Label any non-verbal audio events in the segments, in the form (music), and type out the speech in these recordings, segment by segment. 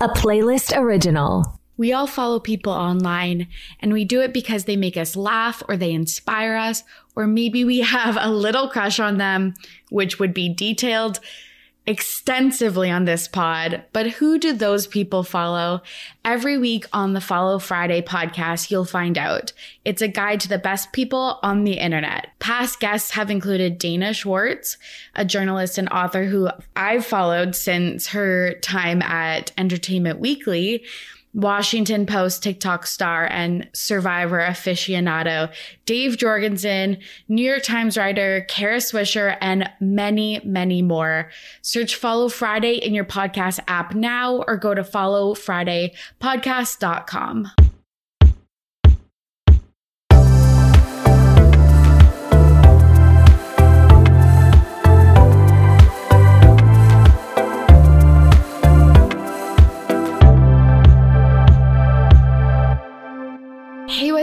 a playlist original. We all follow people online and we do it because they make us laugh or they inspire us, or maybe we (laughs) have a little crush on them, which would be detailed extensively on this pod, but who do those people follow? Every week on the Follow Friday podcast, you'll find out. It's a guide to the best people on the internet. Past guests have included Dana Schwartz, a journalist and author who I've followed since her time at Entertainment Weekly. Washington Post TikTok star and survivor aficionado Dave Jorgensen, New York Times writer Kara Swisher, and many, many more. Search Follow Friday in your podcast app now or go to followfridaypodcast.com.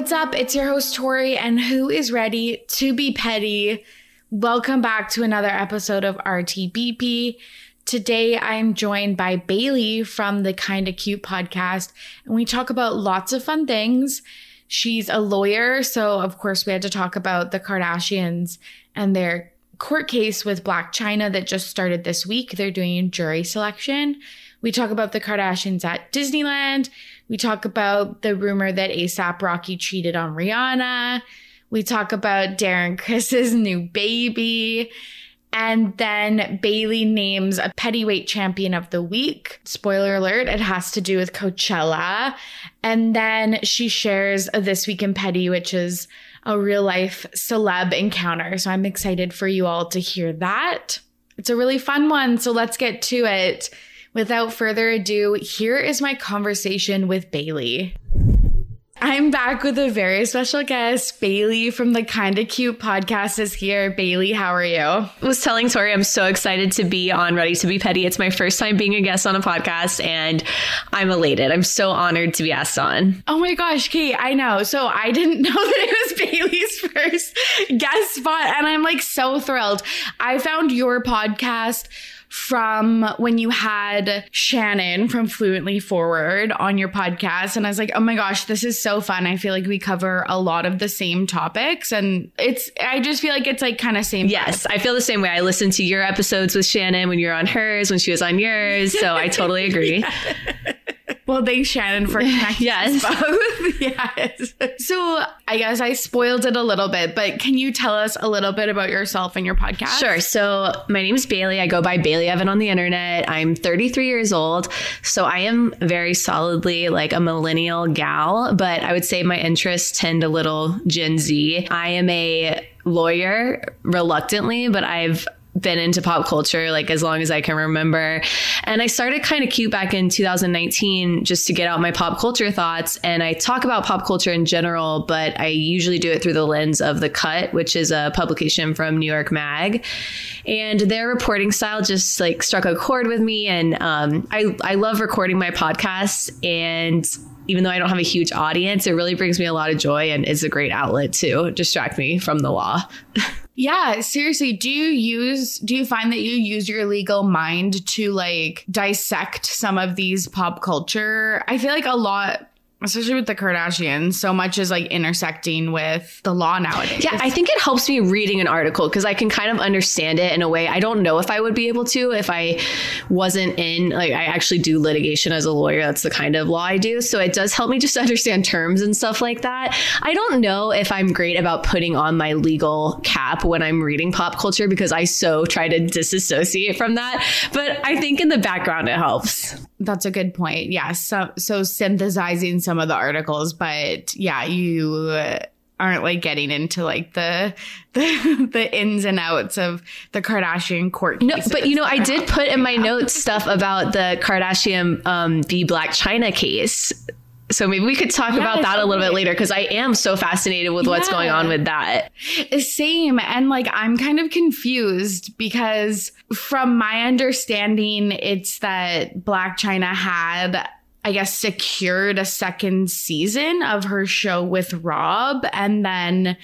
what's up? It's your host, Tori, and who is ready to be petty? Welcome back to another episode of RTBP. Today, I'm joined by Bailey from the Kinda Cute podcast, and we talk about lots of fun things. She's a lawyer, so of course, we had to talk about the Kardashians and their court case with Blac Chyna that just started this week. They're doing jury selection. We talk about the Kardashians at Disneyland. We talk about the rumor that ASAP Rocky cheated on Rihanna. We talk about Darren Criss's new baby. And then Bailey names a Pettyweight champion of the week. Spoiler alert, it has to do with Coachella. And then she shares This Week in Petty, which is a real life celeb encounter. So I'm excited for you all to hear that. It's a really fun one. So let's get to it. Without further ado, here is my conversation with Bailey. I'm back with a very special guest. Bailey from the Kinda Cute podcast is here. Bailey, how are you? I was telling Tori I'm so excited to be on Ready to Be Petty. It's my first time being a guest on a podcast and I'm elated. I'm so honored to be asked on. Oh my gosh, Kate, I know. So I didn't (laughs) know that it was Bailey's first guest spot and I'm like so thrilled. I found your podcast from when you had Shannon from Fluently Forward on your podcast. And I was like, oh my gosh, this is so fun. I feel like we cover a lot of the same topics. And it's, I just feel like it's like kind of same. Yes, I feel the same way. I listened to your episodes with Shannon when you're on hers, when she was on yours. So I totally (laughs) agree. Well, thanks, Shannon, for (laughs) connecting yes. both. (laughs) yes. So I guess I spoiled it a little bit, but can you tell us a little bit about yourself and your podcast? Sure. So my name is Bailey. I go by Bailey Evan on the internet. I'm 33 years old. So I am very solidly like a millennial gal, but I would say my interests tend a little Gen Z. I am a lawyer reluctantly, but I've been into pop culture like as long as I can remember. And I started Kinda Cute back in 2019 just to get out my pop culture thoughts. And I talk about pop culture in general, but I usually do it through the lens of The Cut, which is a publication from New York Mag. And their reporting style just like struck a chord with me. And um, I, I love recording my podcasts. And even though I don't have a huge audience, it really brings me a lot of joy and is a great outlet to distract me from the law. (laughs) Yeah, seriously, do you use do you find that you use your legal mind to like dissect some of these pop culture? I feel like a lot especially with the Kardashians, so much is like intersecting with the law nowadays. Yeah, I think it helps me reading an article because I can kind of understand it in a way I don't know if I would be able to if I wasn't in like I actually do litigation as a lawyer. That's the kind of law I do. So it does help me just (laughs) understand terms and stuff like that. I don't know if I'm great about putting on my legal cap when I'm reading pop culture because I so try to disassociate from that. But I think in the background it helps. That's a good point. Yeah. So so synthesizing some of the articles, but yeah, you aren't like getting into like the (laughs) the, the ins and outs of the Kardashian court. No, but you know, I did put in my notes stuff about the Kardashian um the Blac Chyna case so maybe we could talk about that a little bit later because I am so fascinated with what's yeah. going on with that. Same. And like I'm kind of confused because from my understanding, it's that Blac Chyna had I guess secured a second season of her show with Rob. And then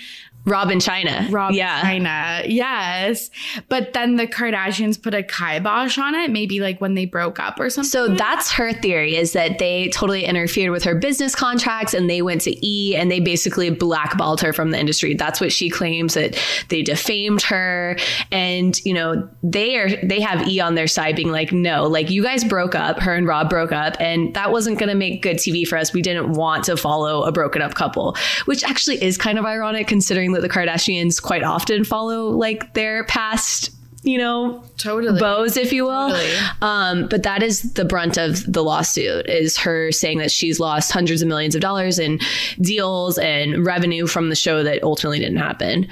Rob in Chyna. Rob yeah. Chyna. Yes. But then the Kardashians put a kibosh on it, maybe like when they broke up or something. So that's her theory is that they totally interfered with her business contracts and they went to E and they basically blackballed her from the industry. That's what she claims that they defamed her and you know they are they have E on their side being like no, like you guys broke up, her and Rob broke up and that wasn't going to make good TV for us. We didn't want to follow a broken up couple, which actually is kind of ironic considering that the Kardashians quite often follow like their past you know totally bows if you will Totally. um, but that is the brunt of the lawsuit is her saying that she's lost hundreds of millions of dollars in deals and revenue from the show that ultimately didn't happen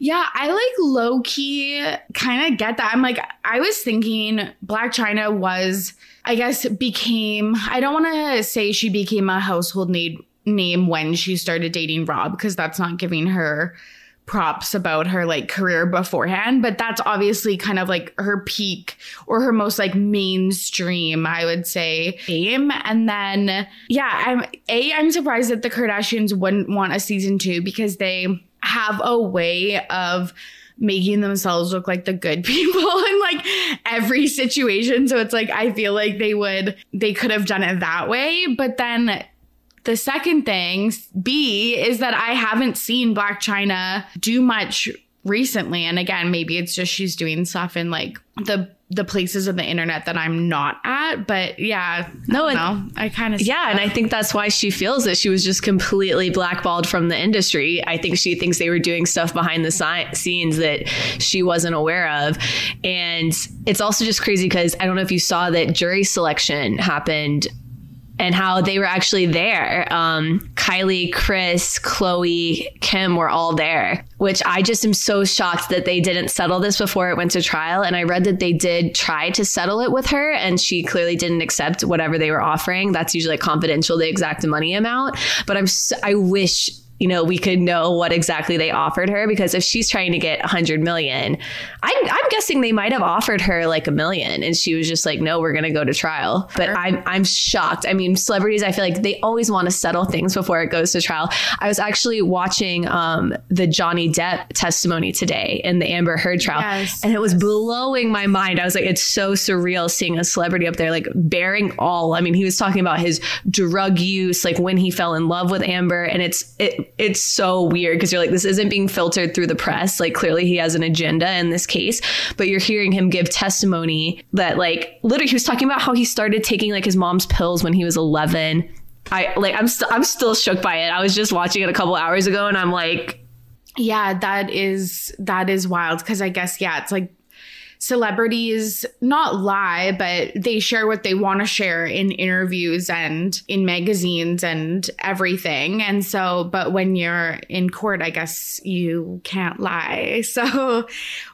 Yeah, I like low key kind of get that. I'm like, I was thinking Blac Chyna was, I guess, became, I don't want to say she became a household name, name when she started dating Rob, because that's not giving her props about her like career beforehand but that's obviously kind of like her peak or her most like mainstream i would say fame. And then yeah i'm a i'm surprised that the kardashians wouldn't want a season two because they have a way of making themselves look like the good (laughs) people in like every situation. So it's like i feel like they would they could have done it that way. But then the second thing, B, is that I haven't seen Blac Chyna do much recently. And again, maybe it's just she's doing stuff in like the the places of the internet that I'm not at. But yeah, No, I and- I kind of yeah and i think that's why she feels that she was just completely blackballed from the industry i think she thinks they were doing stuff behind the si- scenes that she wasn't aware of and it's also just crazy because i don't know if you saw that jury selection happened and how they were actually there. Um, Kylie, Kris, Khloé, Kim were all there, which I just am so shocked that they didn't settle this before it went to trial. And I read that they did try to settle it with her, and she clearly didn't accept whatever they were offering. That's usually confidential, the exact money amount. But I'm, so, I wish you know, we could know what exactly they offered her because if she's trying to get 100 million, I'm, I'm guessing they might have offered her like a million and she was just like, no, we're going to go to trial. But I'm, I'm shocked. I mean, celebrities, I feel like they always want to settle things before it goes to trial. I was actually watching um, the Johnny Depp testimony today in the Amber Heard trial Yes, and it was blowing my mind. I was like, it's so surreal seeing a celebrity up there, like bearing all. I mean, he was talking about his drug use, like when he fell in love with Amber, and it's it it's so weird because you're like, this isn't being filtered through the press. Like clearly he has an agenda in this case, but you're hearing him give testimony that like literally he was talking about how he started taking like his mom's pills when he was 11. I like I'm still I'm still shook by it. I was just watching it a couple hours ago, and I'm like, Yeah, that is that is wild because I guess yeah, it's like celebrities not lie, but they share what they want to share in interviews and in magazines and everything. And so, but when you're in court, I guess you can't lie. (laughs) So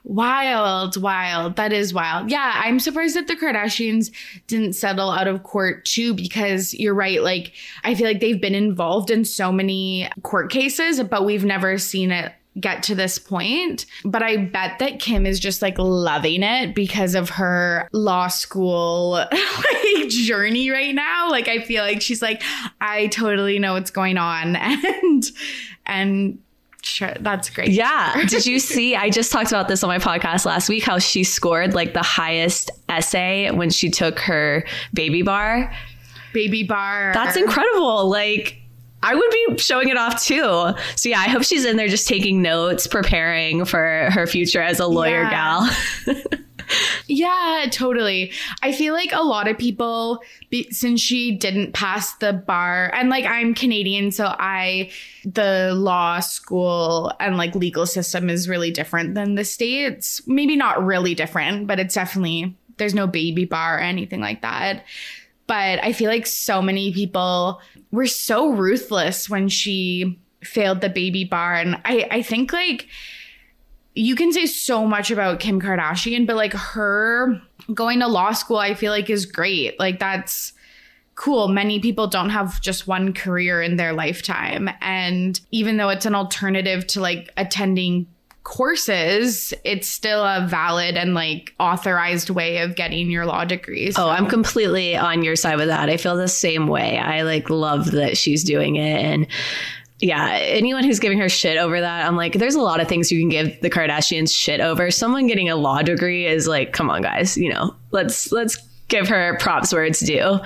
wild, wild. That is wild. Yeah, I'm surprised that the Kardashians didn't settle out of court too, because you're right. Like, I feel like they've been involved in so many court cases, but we've never seen it get to this point. But I bet that Kim is just like loving it because of her law school (laughs) like journey right now. Like I feel like she's like, I totally know what's going on. (laughs) And and sure, that's great. Yeah. (laughs) Did you see? I just talked about this on my podcast last week how she scored like the highest essay when she took her baby bar. Baby bar. That's incredible. Like, I would be showing it off too. So, yeah, I hope she's in there just taking notes, preparing for her future as a lawyer Yeah. gal. (laughs) Yeah, totally. I feel like a lot of people, be, since she didn't pass the bar, and like I'm Canadian, so I, the law school and like legal system is really different than the States. Maybe not really different, but it's definitely, there's no baby bar or anything like that. But I feel like so many people were so ruthless when she failed the baby bar. And I, I think like, you can say so much about Kim Kardashian, but like her going to law school, I feel like is great. Like that's cool. Many people don't have just one career in their lifetime. And even though it's an alternative to like attending courses, it's still a valid and like authorized way of getting your law degree. So- Oh, I'm completely on your side with that. I feel the same way. I like love that she's doing it and yeah, anyone who's giving her shit over that, I'm like, there's a lot of things you can give the Kardashians shit over. Someone getting a law degree is like, come on, guys, you know, let's let's give her props where it's due.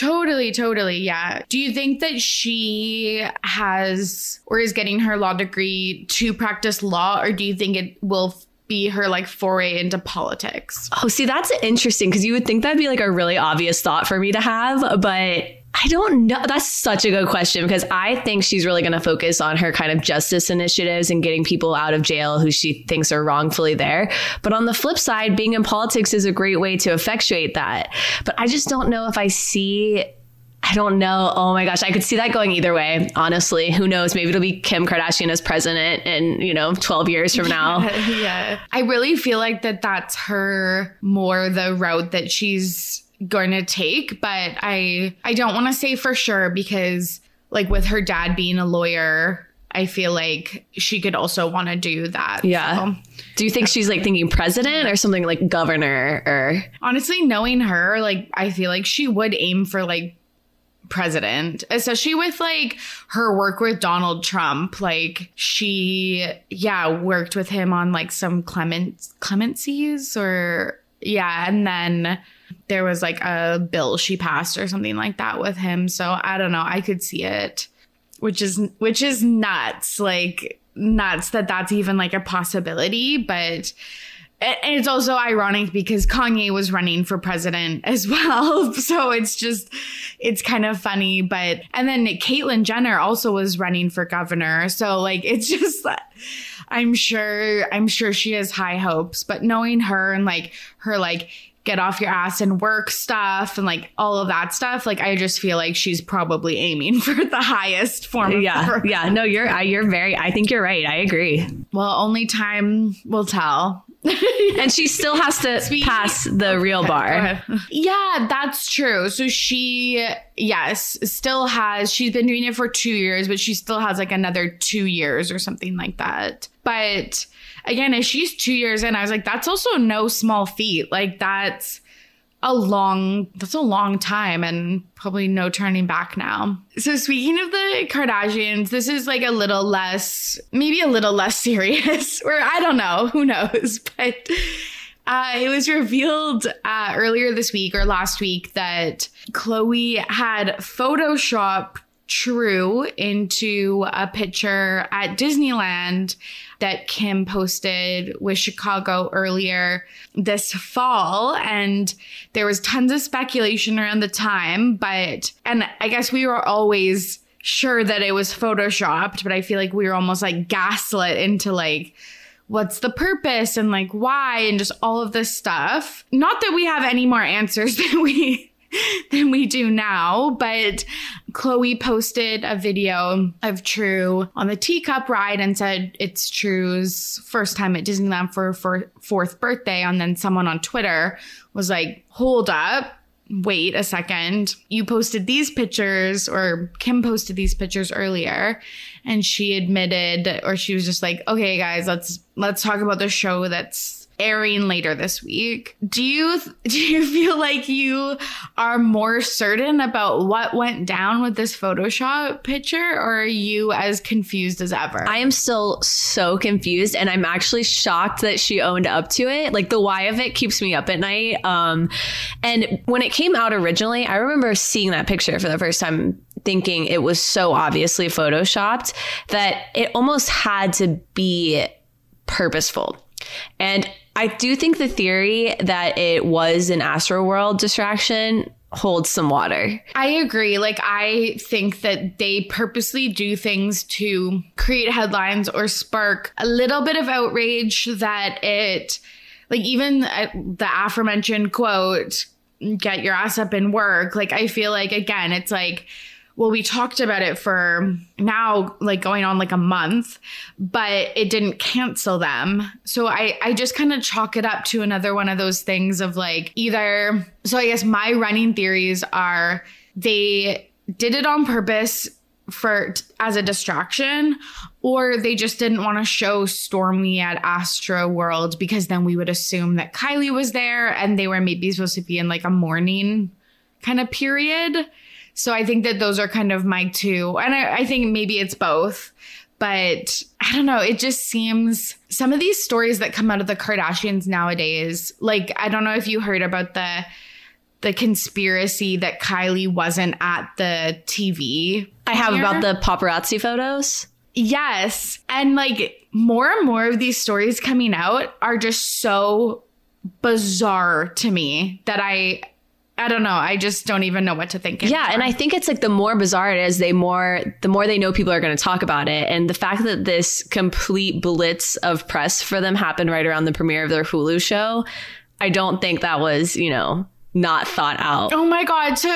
Totally, totally. Yeah. Do you think that she has or is getting her law degree to practice law, or do you think it will be her like foray into politics? Oh, see, that's interesting because you would think that'd be like a really obvious thought for me to have, but I don't know. That's such a good question because I think she's really going to focus on her kind of justice initiatives and getting people out of jail who she thinks are wrongfully there. But on the flip side, being in politics is a great way to effectuate that. But I just don't know if I see I don't know. Oh my gosh, I could see that going either way. Honestly, who knows? Maybe it'll be Kim Kardashian as president in you know twelve years from now. (laughs) yeah, I really feel like that. That's her more the route that she's going to take, but I I don't want to say for sure because like with her dad being a lawyer, I feel like she could also want to do that. Yeah. So. Do you think she's like thinking president or something like governor or honestly knowing her, like I feel like she would aim for like president, especially with like her work with Donald Trump. Like she, yeah, worked with him on like some clement clemencies or yeah, and then there was like a bill she passed or something like that with him. So I don't know. I could see it, which is which is nuts. Like nuts that that's even like a possibility, but and it's also ironic because Kanye was running for president (laughs) as well. (laughs) So it's just, it's kind of funny. But, and then Caitlyn Jenner also was running for governor. So like, it's (laughs) just, I'm sure, I'm sure she has high hopes, but knowing her and like her, like, get off your ass and work stuff and like all of that stuff like i just feel like she's probably aiming (laughs) for the highest form yeah yeah no you're you're very i think you're right i agree well only time will tell (laughs) and she still has to Sweet. pass the real bar. (laughs) Yeah, that's true. So she, yes, still has, she's been doing it for two years, but she still has like another two years or something like that. But again, if she's two years in, I was like, that's also no small feat. Like that's a long that's a long time and probably no turning back now. So speaking of the Kardashians, this is like a little less maybe a little less (laughs) serious or I don't know, who knows, (laughs) but uh, it was revealed uh, earlier this week or last week that Khloé had photoshopped True into a picture at Disneyland that Kim posted with Chicago earlier this fall. And there was tons of speculation around the time, but, and I guess we were always sure that it was photoshopped, but I feel like we were almost like gaslit into like, what's the purpose and like why and just all of this stuff. Not that we have any more answers (laughs) than we (laughs) than we do now. But Khloé posted a video of True on the teacup ride and said it's True's first time at Disneyland for, for fourth birthday. And then someone on Twitter was like, hold up. Wait a second. You posted these pictures, or Kim posted these pictures earlier, and she admitted, or she was just like, "Okay, guys, let's let's talk about the show that's airing later this week. Do you (laughs) do you feel like you are more certain about what went down with this Photoshop picture or are you as confused as ever? I am still so confused and I'm actually shocked that she owned up to it. Like the why of it keeps me up at night. Um and when it came out originally, I remember seeing that picture for the first time thinking it was so obviously photoshopped that it almost had to be purposeful. And I do think the theory that it was an Astro World distraction holds some water. I agree. Like, I think that they purposely do things to create headlines or spark a little bit of outrage that it, like, even uh, the aforementioned quote, get your ass up and work. Like, I feel like, again, it's like, well, we talked about it for now, like going on like a month, but it didn't cancel them. So I, I just kind of chalk it up to another one of those things of like either, so I guess my running theories are they did it on purpose for as a distraction or they just didn't want to show Stormi at Astro World because then we would assume that Kylie was there and they were maybe supposed to be in like a morning kind of period So I think that those are kind of my two. And I, I think maybe it's both. But I don't know. It just seems some of these stories that come out of the Kardashians nowadays, like, I don't know if you heard about the the conspiracy that Kylie wasn't at the TV. I have premiere. about the paparazzi photos. Yes. And like more and more of these stories coming out are just so bizarre to me that I I don't know. I just don't even know what to think. Yeah, and. I think it's like the more bizarre it is, they more the more they know people are going to talk about it, and the fact that this complete blitz of press for them happened right around the premiere of their Hulu show, I don't think that was you know not thought out. Oh my god. So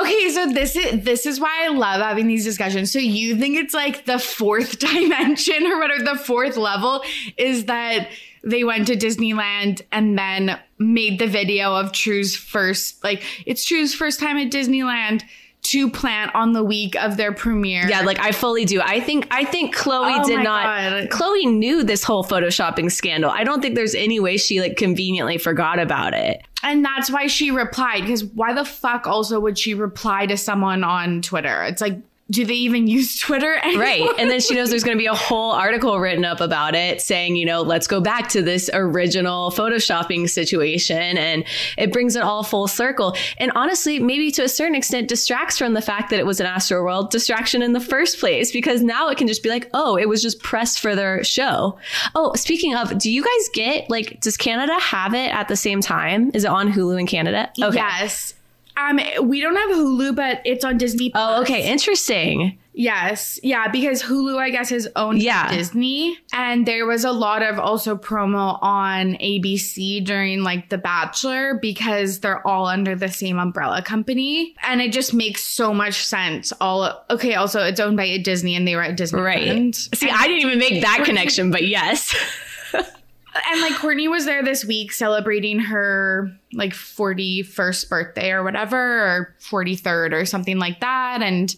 okay, so this is this is why I love having these discussions. So you think it's like the fourth (laughs) dimension or whatever the fourth level is that they went to Disneyland and then made the video of True's first like it's True's first time at Disneyland to plant on the week of their premiere. Yeah, like I fully do. I think I think Khloé Oh did not. God. Khloé knew this whole photoshopping scandal. I don't think there's any way she like conveniently forgot about it. And that's why she replied because why the fuck also would she reply to someone on Twitter? It's like do they even use Twitter (laughs) anymore? Right. And then she knows there's going to be a whole article written up about it saying, you know, let's go back to this original photoshopping situation. And it brings it all full circle. And honestly, maybe to a certain extent distracts from the fact that it was an Astro World distraction in the first place, because now it can just be like, oh, it was just press for their show. Oh, speaking of, do you guys get like, does Canada have it at the same time? Is it on Hulu in Canada? Okay. Yes. Um, we don't have Hulu, but it's on Disney. Oh, okay. Interesting. Yes, yeah, because Hulu, I guess, is owned Yeah. by Disney, and there was a lot of also promo on ABC during like The Bachelor because they're all under the same umbrella company, and it just makes so much sense. All okay. Also, it's owned by Disney, and they were at Disneyland. Right. See, I didn't even make that (laughs) connection, but yes. (laughs) and like Kourtney was there this week celebrating her like 41st birthday or whatever, or 43rd or something like that. And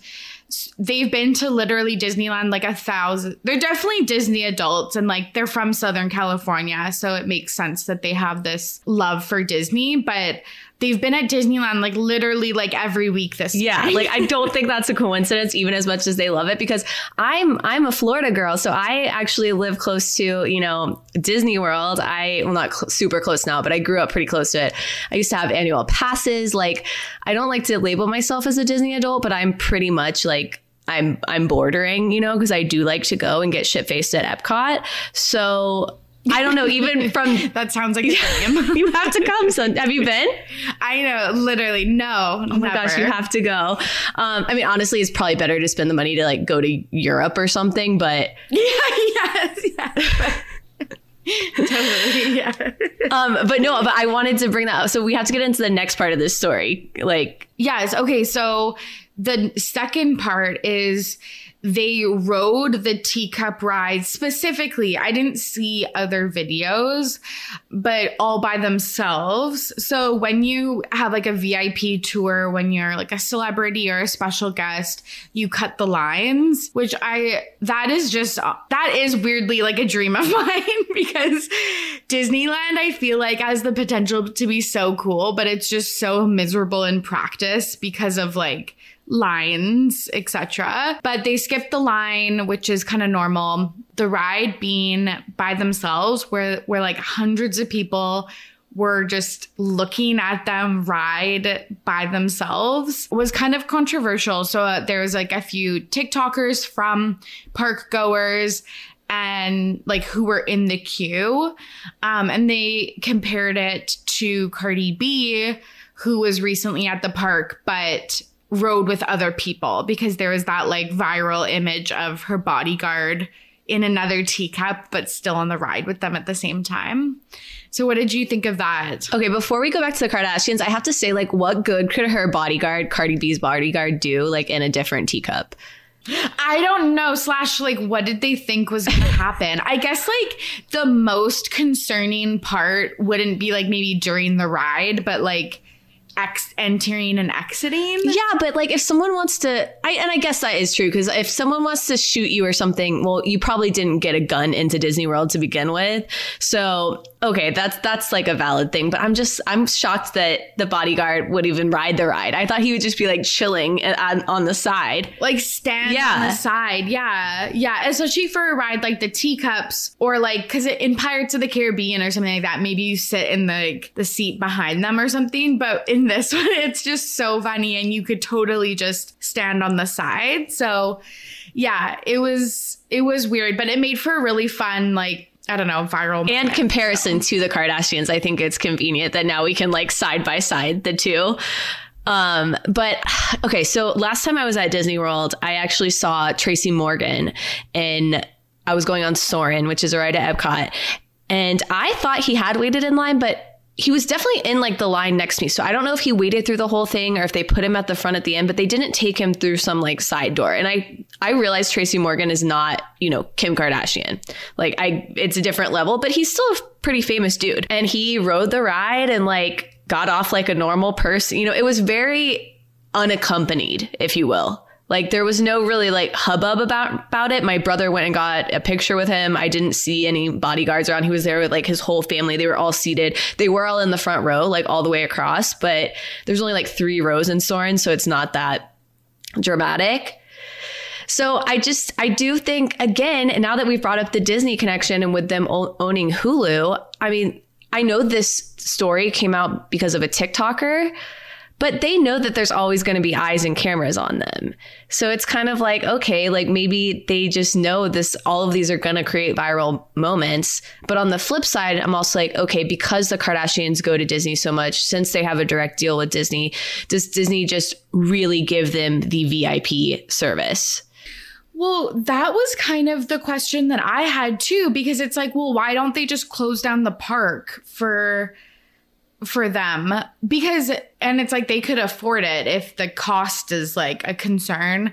they've been to literally Disneyland like a thousand. They're definitely Disney adults and like they're from Southern California. So it makes sense that they have this love for Disney, but they've been at Disneyland like literally like every week this year. Yeah, spring. like I don't think that's a coincidence, even as much as they love it, because I'm I'm a Florida girl, so I actually live close to you know Disney World. I well not cl- super close now, but I grew up pretty close to it. I used to have annual passes. Like I don't like to label myself as a Disney adult, but I'm pretty much like. I'm I'm bordering, you know, because I do like to go and get shit faced at Epcot. So I don't know, even (laughs) from that sounds like a dream. (laughs) you have to come. So have you been? I know, literally. No. Oh my gosh, you have to go. Um, I mean, honestly, it's probably better to spend the money to like go to Europe or something. But (laughs) Yeah, yes, yes. totally, yeah. um, but no, but I wanted to bring that up. So we have to get into the next part of this story. Like, Yes. Okay. So the second part is they rode the teacup ride specifically. I didn't see other videos, but all by themselves. So when you have like a VIP tour, when you're like a celebrity or a special guest, you cut the lines, which I, that is just, that is weirdly like a dream of (laughs) mine because Disneyland, I feel like has the potential to be so cool, but it's just so miserable in practice because of like, lines, etc. But they skipped the line, which is kind of normal. The ride being by themselves, where where like hundreds of people were just looking at them ride by themselves was kind of controversial. So uh, there was like a few TikTokers from park goers and like who were in the queue. Um, and they compared it to Cardi B, who was recently at the park, but rode with other people because there was that like viral image of her bodyguard in another teacup, but still on the ride with them at the same time. So, what did you think of that? okay, before we go back to the Kardashians, I have to say, like, what good could her bodyguard, Cardi B's bodyguard, do like in a different teacup? I don't know. Slash, like, what did they think was going (laughs) to happen? I guess, like, the most concerning part wouldn't be like maybe during the ride, but like ex- entering and exiting. Yeah, but like if someone wants to, I and I guess that is true because if someone wants to shoot you or something, well, you probably didn't get a gun into Disney World to begin with. So okay, that's that's like a valid thing, but I'm just I'm shocked that the bodyguard would even ride the ride. I thought he would just be like chilling on, on the side, like stand yeah. on the side. Yeah, yeah, especially for a ride like the teacups or like because in Pirates of the Caribbean or something like that, maybe you sit in the like, the seat behind them or something. But in this (laughs) one, it's just so funny, and you could totally just stand on the side. So yeah, it was it was weird, but it made for a really fun like I don't know, viral. And comparison so. to the Kardashians, I think it's convenient that now we can like side by side the two. Um, but (sighs) okay, so last time I was at Disney World, I actually saw Tracy Morgan and I was going on Soarin', which is a ride at Epcot. And I thought he had waited in line, but he was definitely in like the line next to me. So I don't know if he waited through the whole thing or if they put him at the front at the end, but they didn't take him through some like side door. And I I realized Tracy Morgan is not, you know, Kim Kardashian. Like I it's a different level, but he's still a pretty famous dude. And he rode the ride and like got off like a normal person. You know, it was very unaccompanied, if you will. Like there was no really like hubbub about about it. My brother went and got a picture with him. I didn't see any bodyguards around. He was there with like his whole family. They were all seated. They were all in the front row, like all the way across, but there's only like three rows in Soarin', so it's not that dramatic. So I just, I do think, again, now that we've brought up the Disney connection and with them owning Hulu, I mean, I know this story came out because of a TikToker, but they know that there's always going to be eyes and cameras on them. So it's kind of like, okay, like maybe they just know this, all of these are going to create viral moments. But on the flip side, I'm also like, okay, because the Kardashians go to Disney so much, since they have a direct deal with Disney, does Disney just really give them the VIP service? Well, that was kind of the question that I had too, because it's like, well, why don't they just close down the park for for them because and it's like they could afford it if the cost is like a concern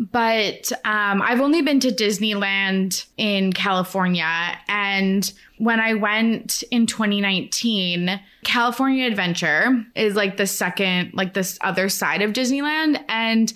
but um, I've only been to Disneyland in California. And when I went in 2019, California Adventure is like the second, like this other side of Disneyland. And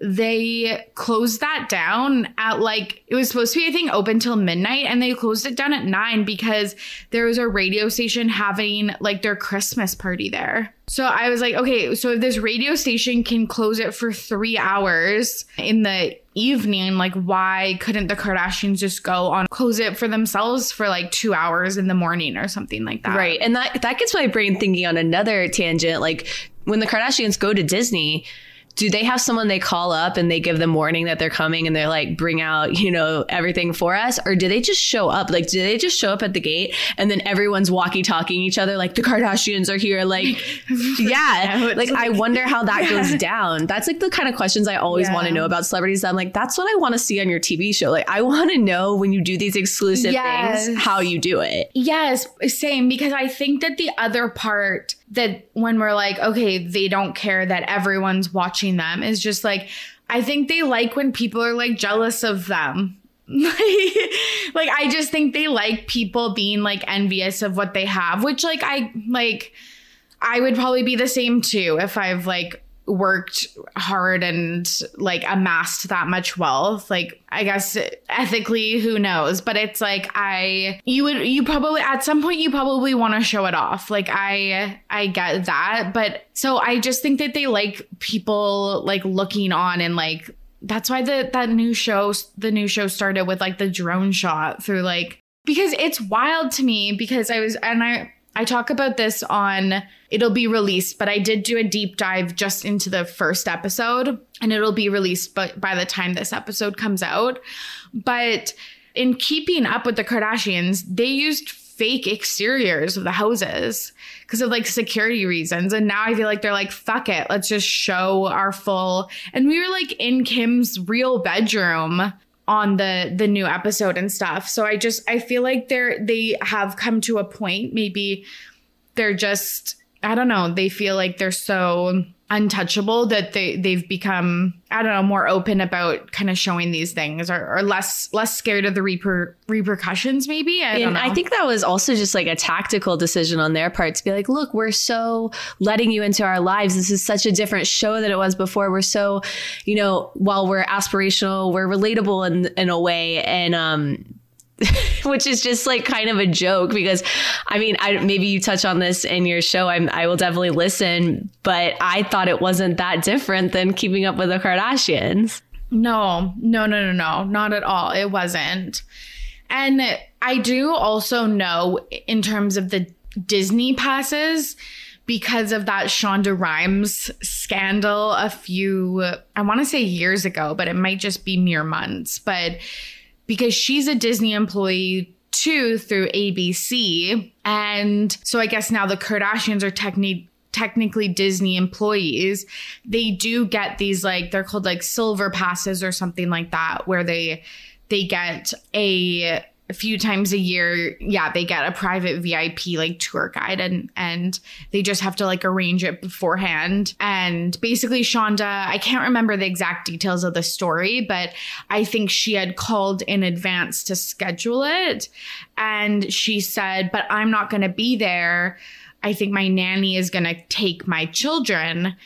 they closed that down at like it was supposed to be I think open till midnight and they closed it down at 9 because there was a radio station having like their Christmas party there. So I was like, okay, so if this radio station can close it for 3 hours in the evening, like why couldn't the Kardashians just go on close it for themselves for like 2 hours in the morning or something like that. Right. And that that gets my brain thinking on another tangent like when the Kardashians go to Disney, do they have someone they call up and they give them warning that they're coming and they're like bring out you know everything for us? Or do they just show up? Like do they just show up at the gate and then everyone's walkie talking each other like the kardashians are here like (laughs) yeah. Like i wonder how that (laughs) yeah. goes down. That's like the kind of questions i always yeah. want to know about celebrities. I'm like that's what i want to see on your tv show. Like i want to know when you do these exclusive yes. things how you do it. Yes same because i think that the other part that when we're like, okay, they don't care that everyone's watching them is just like, I think they like when people are like jealous of them. (laughs) like I just think they like people being like envious of what they have, which like I like I would probably be the same too if I've like worked hard and like amassed that much wealth like i guess ethically who knows? But it's like i you would you probably at some point you probably want to show it off. Like i i get that. But so i just think that they like people like looking on and like that's why the that new show the new show started with like the drone shot through like because it's wild to me because i was and i I talk about this on it'll be released, but I did do a deep dive just into the first episode and it'll be released but by the time this episode comes out. But in keeping up with the Kardashians, they used fake exteriors of the houses because of like security reasons. And now I feel like they're like, fuck it, let's just show our full. And we were like in Kim's real bedroom on the the new episode and stuff. So I just I feel like they're they have come to a point maybe they're just I don't know, they feel like they're so untouchable that they they've become I don't know more open about kind of showing these things or, or less less scared of the reper, repercussions maybe? I and I think that was also just like a tactical decision on their part to be like look we're so letting you into our lives. This is such a different show than it was before. We're so you know while we're aspirational we're relatable in in a way. And um (laughs) which is just like kind of a joke because I mean, I, maybe you touch on this in your show. I'm, I will definitely listen, but I thought it wasn't that different than keeping up with the Kardashians. No, no, no, no, no, not at all. It wasn't. And I do also know in terms of the Disney passes, because of that Shonda Rhimes scandal a few, I want to say years ago, but it might just be mere months. But because she's a Disney employee too through ABC. And so I guess now the Kardashians are technically technically Disney employees, they do get these like they're called like silver passes or something like that where they they get a a few times a year yeah they get a private vip like tour guide and and they just have to like arrange it beforehand and basically shonda i can't remember the exact details of the story but i think she had called in advance to schedule it and she said but i'm not going to be there I think my nanny is going to take my children.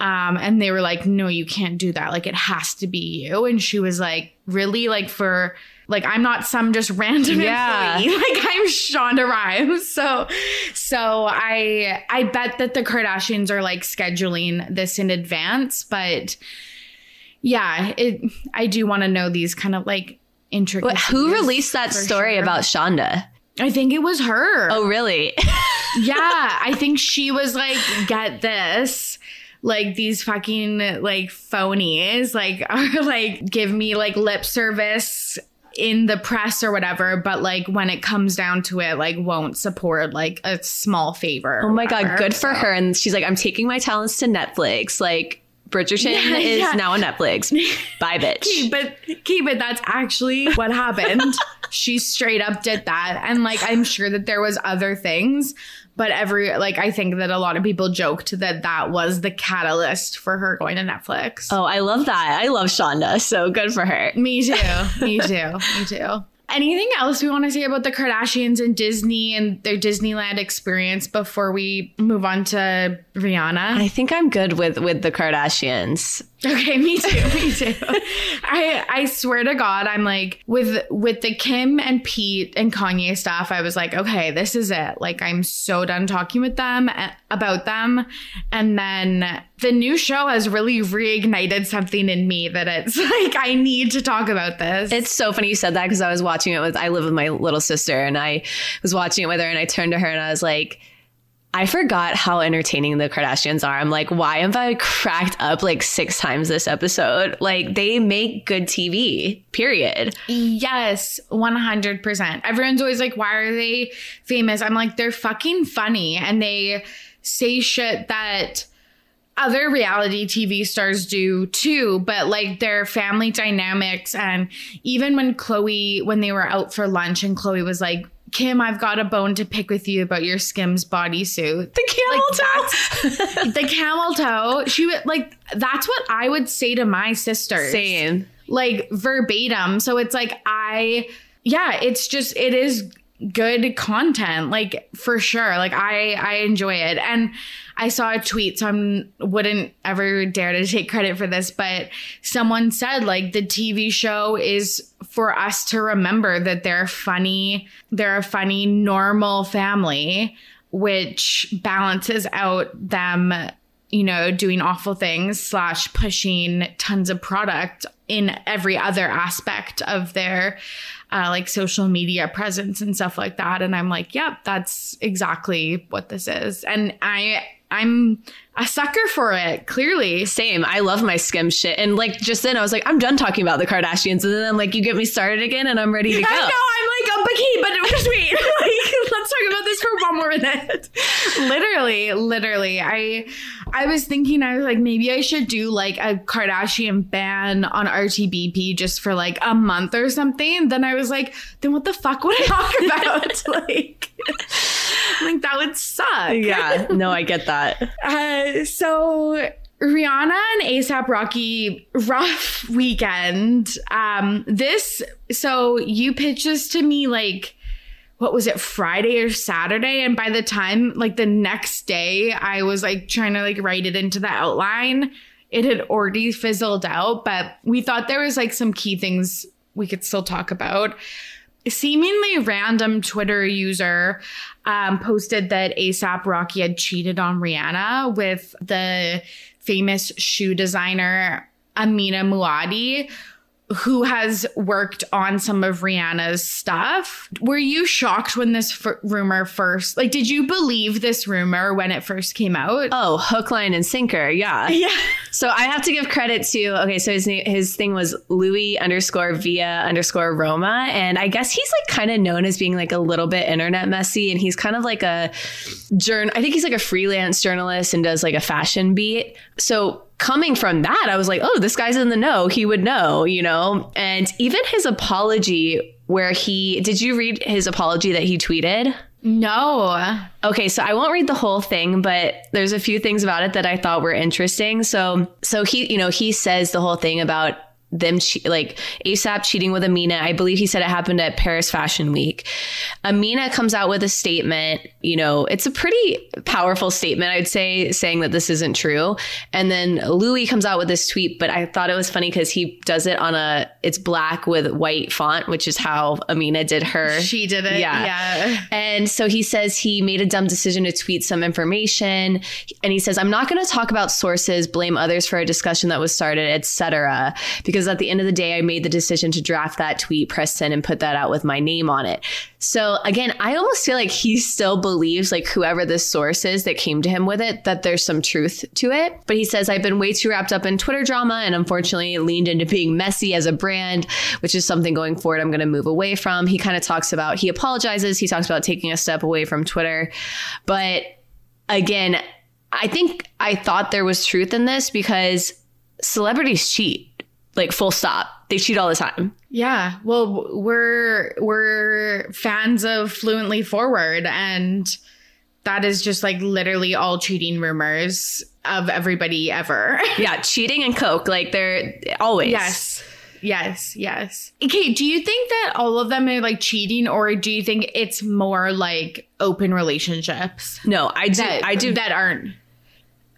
Um, and they were like, no, you can't do that. Like, it has to be you. And she was like, really? Like, for, like, I'm not some just random yeah. employee. (laughs) Like, I'm Shonda Rhimes. So, so I, I bet that the Kardashians are like scheduling this in advance. But yeah, it, I do want to know these kind of like intricate. But who released that story sure. about Shonda? I think it was her. Oh, really? (laughs) yeah, I think she was like, get this. Like these fucking like phonies, like are (laughs) like give me like lip service in the press or whatever, but like when it comes down to it, like won't support like a small favor. Oh my god, good for her. And she's like, I'm taking my talents to Netflix. Like Bridgerton (laughs) yeah, is yeah. now on Netflix. (laughs) Bye, bitch. Keep it, keep it. That's actually what happened. (laughs) she straight up did that, and like I'm sure that there was other things, but every like I think that a lot of people joked that that was the catalyst for her going to Netflix. Oh, I love that. I love Shonda, so good for her. Me too. Me too. Me too. Anything else we want to say about the Kardashians and Disney and their Disneyland experience before we move on to Rihanna? I think I'm good with with the Kardashians. Okay, me too. (laughs) Me too. I I swear to God, I'm like with with the Kim and Pete and Kanye stuff. I was like, okay, this is it. Like, I'm so done talking with them eh, about them. And then the new show has really reignited something in me that it's (laughs) like I need to talk about this. It's so funny you said that because I was watching it with I live with my little sister and I was watching it with her and I turned to her and I was like I forgot how entertaining the Kardashians are. I'm like, why am I cracked up like six times this episode? Like, they make good TV, period. Yes, 100%. Everyone's always like, why are they famous? I'm like, they're fucking funny and they say shit that other reality TV stars do too, but like their family dynamics. And even when Khloé, when they were out for lunch and Khloé was like, Kim, I've got a bone to pick with you about your Skims bodysuit. The camel like toe. (laughs) the camel toe. She would like that's what I would say to my sisters. Same. Like verbatim. So it's like I yeah, it's just it is good content like for sure. Like i i enjoy it. And i saw a tweet so i wouldn't ever dare to take credit for this but someone said like the tv show is for us to remember that they're funny they're a funny normal family which balances out them you know doing awful things slash pushing tons of product in every other aspect of their uh, like social media presence and stuff like that. And I'm like, yep, that's exactly what this is. And I, I'm a sucker for it, clearly. Same. I love my skim shit. And like just then I was like, I'm done talking about the Kardashians. And then I'm like, you get me started again and I'm ready to go. I know, I'm like, oh, a bikini, but it was just (laughs) wait. like, let's talk about this for one more minute. literally, literally. I I was thinking, I was like, maybe I should do like a Kardashian ban on RTBP just for like a month or something. Then I was like, then what the fuck would I talk about? (laughs) like, (laughs) like that would suck. Yeah. No, I get that. (laughs) Uh, so Rihanna and ASAP Rocky rough weekend. Um, this so you pitched this to me like what was it Friday or Saturday and by the time like the next day I was like trying to like write it into the outline it had already fizzled out but we thought there was like some key things we could still talk about seemingly random Twitter user um, posted that ASAP Rocky had cheated on Rihanna with the famous shoe designer Amina Muaddi, who has worked on some of Rihanna's stuff. Were you shocked when this f- rumor first, like, did you believe this rumor when it first came out? Oh, hook, line, and sinker. Yeah. (laughs) Yeah. So I have to give credit to, okay, so his name, his thing was Louis underscore via underscore Roma. And I guess he's like kind of known as being like a little bit internet messy. And he's kind of like a journal, I think he's like a freelance journalist and does like a fashion beat. So coming from that, I was like, oh, this guy's in the know. He would know, you know? And even his apology, where he did you read his apology that he tweeted? No. Okay, so I won't read the whole thing, but there's a few things about it that I thought were interesting. So, so he, you know, he says the whole thing about them che- like ASAP cheating with Amina. I believe he said it happened at Paris Fashion Week. Amina comes out with a statement, you know, it's a pretty powerful statement, I'd say, saying that this isn't true. And then Louis comes out with this tweet, but I thought it was funny because he does it on a it's black with white font, which is how Amina did her. She did it. Yeah. Yeah. And so he says he made a dumb decision to tweet some information. And he says, I'm not going to talk about sources, blame others for a discussion that was started, etc. Because at the end of the day, I made the decision to draft that tweet, press send, and put that out with my name on it. So again, I almost feel like he still believes, like whoever this source is that came to him with it, that there's some truth to it. But he says, I've been way too wrapped up in Twitter drama and unfortunately leaned into being messy as a brand, which is something going forward I'm going to move away from. He kind of talks about, he apologizes. He talks about taking a step away from Twitter. But again, I think I thought there was truth in this because celebrities cheat, like full stop. They cheat all the time. Yeah. Well, we're we're fans of Fluently Forward and that is just like literally all cheating rumors of everybody ever. (laughs) Yeah, cheating and coke, like they're always. yes. Yes, yes. Okay, do you think that all of them are like cheating or do you think it's more like open relationships No, I do. that I do. that aren't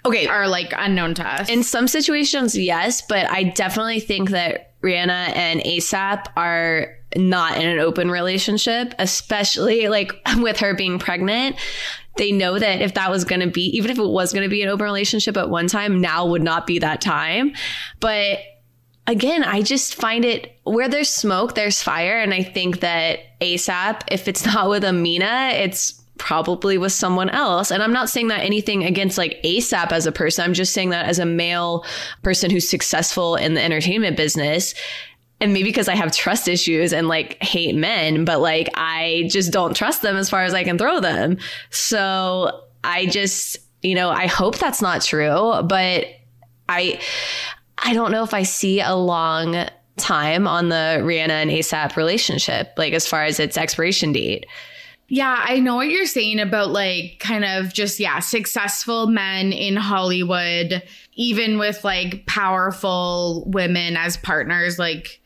okay, are like unknown to us? in some situations, yes, but I definitely think that Rihanna and ASAP are not in an open relationship, especially like (laughs) with her being pregnant. They know that if that was going to be, even if it was going to be an open relationship at one time, now would not be that time. But again, I just find it where there's smoke, there's fire. And I think that ASAP, if it's (laughs) not with Amina, it's probably with someone else. And I'm not saying that anything against like ASAP as a person. I'm just saying that as a male person who's successful in the entertainment business. And maybe because I have trust issues and like hate men, but like I just don't trust them as far as I can throw them. So I just, you know, I hope that's not true, but I, I don't know if I see a long time on the Rihanna and ASAP relationship, like as far as its expiration date. Yeah, I know what you're saying about like kind of just, yeah, successful men in Hollywood, even with like powerful women as partners. Like,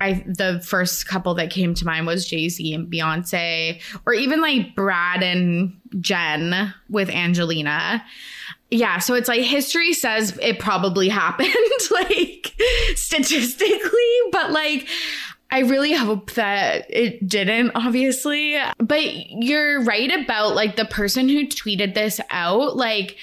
I, the first couple that came to mind was Jay Z and Beyonce, or even like Brad and Jen with Angelina. Yeah, so it's like history says it probably (laughs) happened, like statistically, but like I really hope that it didn't, obviously. But you're right about like the person who tweeted this out. Like,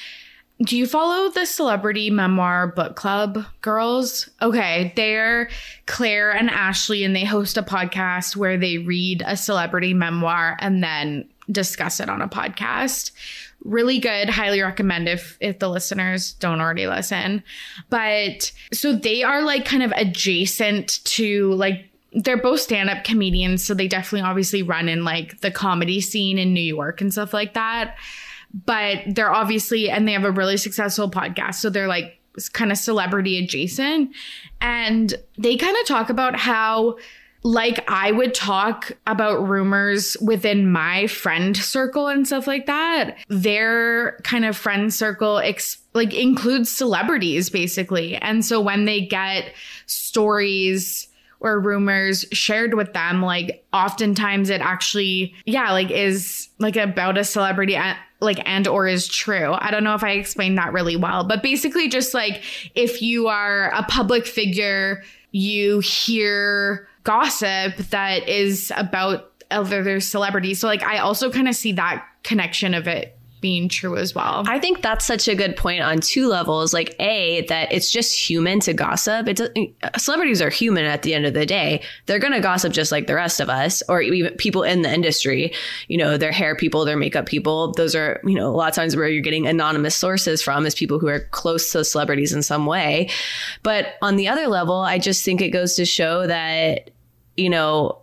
do you follow the celebrity memoir book club girls? Okay, they're Claire and Ashley, and they host a podcast where they read a celebrity memoir and then discuss it on a podcast really good highly recommend if if the listeners don't already listen but so they are like kind of adjacent to like they're both stand-up comedians so they definitely obviously run in like the comedy scene in new york and stuff like that but they're obviously and they have a really successful podcast so they're like kind of celebrity adjacent and they kind of talk about how like I would talk about rumors within my friend circle and stuff like that. Their kind of friend circle ex- like includes celebrities basically. And so when they get stories or rumors shared with them, like oftentimes it actually, yeah, like is like about a celebrity and like and or is true. I don't know if I explained that really well, but basically just like if you are a public figure, you hear gossip that is about other celebrities. So like I also kind of see that connection of it being true as well. I think that's such a good point on two levels. Like a that it's just human to gossip. It's celebrities are human at the end of the day. They're going to gossip just like the rest of us or even people in the industry. You know, their hair people, their makeup people. Those are, you know, a lot of times where you're getting anonymous sources from is people who are close to celebrities in some way. But on the other level, I just think it goes to show that you know,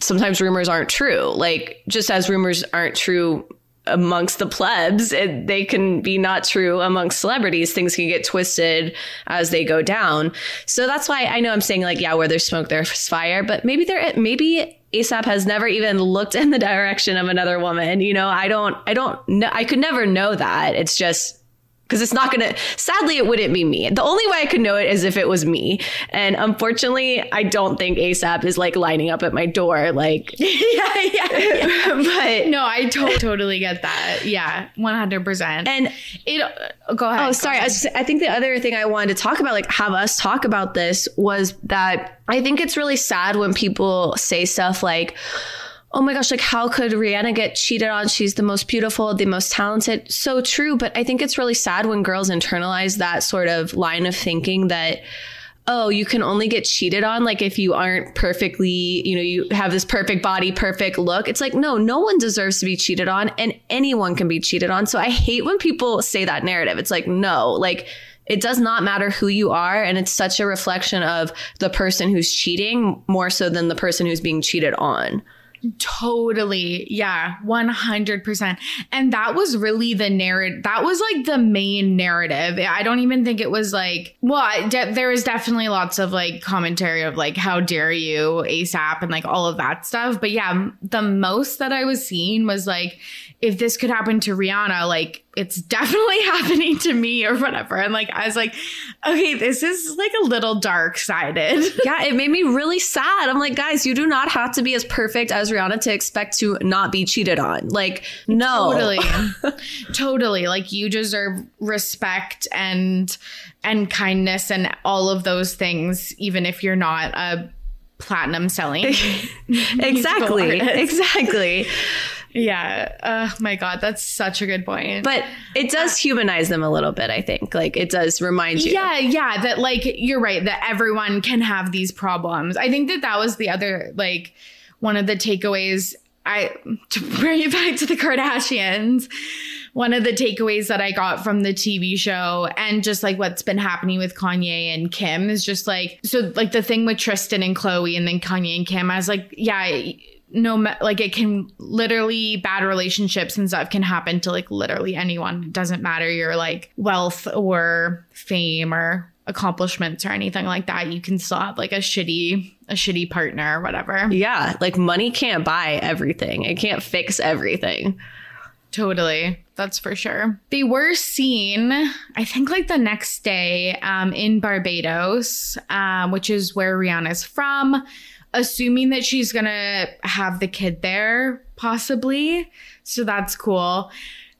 sometimes rumors aren't true. Like just as rumors aren't true amongst the plebs, it, they can be not true amongst celebrities. Things can get twisted as they go down. So that's why I know I'm saying like, yeah, where there's smoke, there's fire, but maybe there, maybe ASAP has never even looked in the (laughs) direction of another woman. You know, I don't, I don't know. I could never know that. It's just, because it's not going to, sadly, it wouldn't be me. The only way I could know it is if it was me. And unfortunately, I don't think ASAP is like lining up at my door. Like, (laughs) yeah, yeah, yeah. (laughs) but no, I to- totally get that. Yeah, 100%. And it, uh, go ahead. Oh, sorry. Ahead. I, just, I think the other thing I wanted to talk about, like have us talk about this, was that I think it's really sad when people say stuff like, oh my gosh, like how could Rihanna get cheated on? She's the most beautiful, the most talented. So true. But I think it's really sad when girls internalize that sort of line of thinking that, oh, you can only get cheated on like if you aren't perfectly, you know, you have this perfect body, perfect look. It's like, no, no one deserves to be cheated on and anyone can be cheated on. So I hate when people say that narrative. It's like, no, like, it does not matter who you are. And it's such a reflection of the person who's cheating more so than the person who's being cheated on. Totally. Yeah. 100%. And that was really the narrative. That was like the main narrative. I don't even think it was like, well, de- there was definitely lots of like commentary of like, how dare you ASAP and like all of that stuff. But yeah, the most that I was seeing was like, if this could happen to Rihanna, like it's definitely (laughs) happening to me or whatever. And like I was like, okay, this is like a little dark sided. (laughs) Yeah, it made me really sad. I'm like, guys, you do not have to be as perfect as Rihanna to expect to not be cheated on. Like, no. Totally. (laughs) totally. Like you deserve respect and and kindness and all of those things, even if you're not a platinum selling. exactly. Exactly. Yeah. Oh my God. That's such a good point. But it does uh, humanize them a little bit, I think. Like it does remind you. Yeah. Yeah. That, like, you're right, that everyone can have these problems. I think that that was the other, like, one of the takeaways. I, to bring it back to the Kardashians, one of the takeaways that I got from the TV show and just like what's been happening with Kanye and Kim is just like, so like the thing with Tristan and Khloé and then Kanye and Kim, I was like, yeah no like it can literally bad relationships and stuff can happen to like literally anyone. It doesn't matter your like wealth or fame or accomplishments or anything like that. You can still have like a shitty a shitty partner or whatever. Yeah like money can't buy everything. It can't fix everything. Totally. That's for sure. They were seen i think like the next day um in barbados um which is where rihanna's from assuming that she's gonna have the kid there, possibly. So that's cool.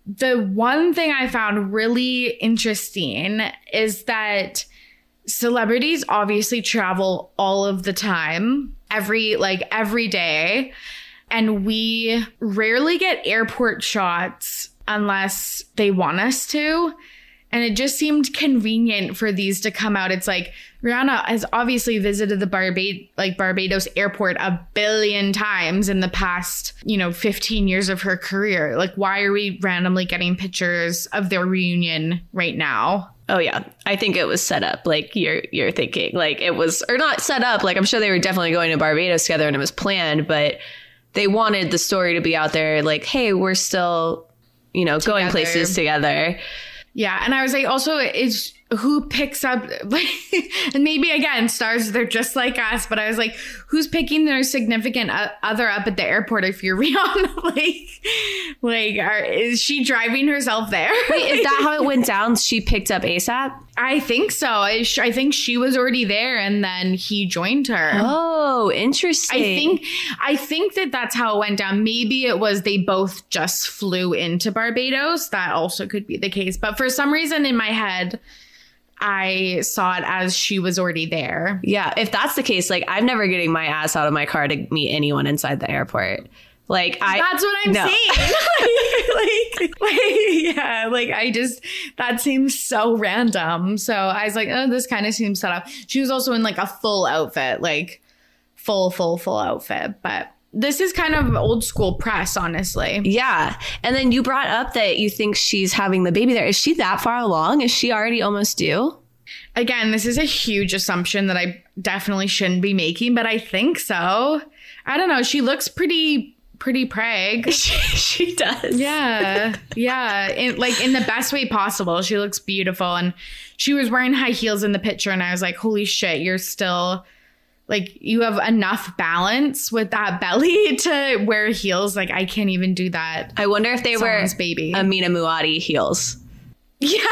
The one thing I found really interesting is that celebrities obviously travel all of the time, every like every day. And we rarely get airport shots unless they want us to. And it just seemed convenient for these to come out. It's like Rihanna has obviously visited the Barbad- like Barbados airport a billion times in the past, you know, 15 years of her career. Like why are we randomly getting pictures of their reunion right now? Oh yeah, I think it was set up like you're you're thinking like it was or not set up like I'm sure they were definitely going to Barbados together and it was planned, but they wanted the story to be out there like hey, we're still, you know, together. going places together. Yeah, and I was like, also, is who picks up like, (laughs) and maybe again, stars they're just like us, but I was like, who's picking their significant other up at the airport if you're (laughs) Rihanna? like, like, are, is she driving herself there? Wait, is that how it went down? She picked up ASAP. I think so. I, sh- I think she was already there, and then he joined her. Oh, interesting. I think I think that that's how it went down. Maybe it was they both just flew into Barbados. That also could be the case. But for some reason in my head, I saw it as she was already there. Yeah, if that's the case, like I'm never getting my ass out of my car to meet anyone inside the airport. Like I That's what I'm no. saying. (laughs) like, like, yeah, like I just that seems so random. So I was like, oh, this kind of seems set up. She was also in like a full outfit, like full, full, full outfit. But this is kind of old school press, honestly. Yeah. And then you brought up that you think she's having the baby there. Is she that far along? Is she already almost due? Again, this is a huge assumption that I definitely shouldn't be making, but I think so. I don't know. She looks pretty pretty preg. (laughs) she, she does. Yeah. Yeah. In, like in the best way possible. She looks beautiful. And she was wearing high heels in the picture. And I was like, holy shit, you're still like, you have enough balance with that (laughs) belly to wear heels. Like, I can't even do that. I wonder if they were baby. Amina Muaddi heels. (laughs) Yeah. (laughs)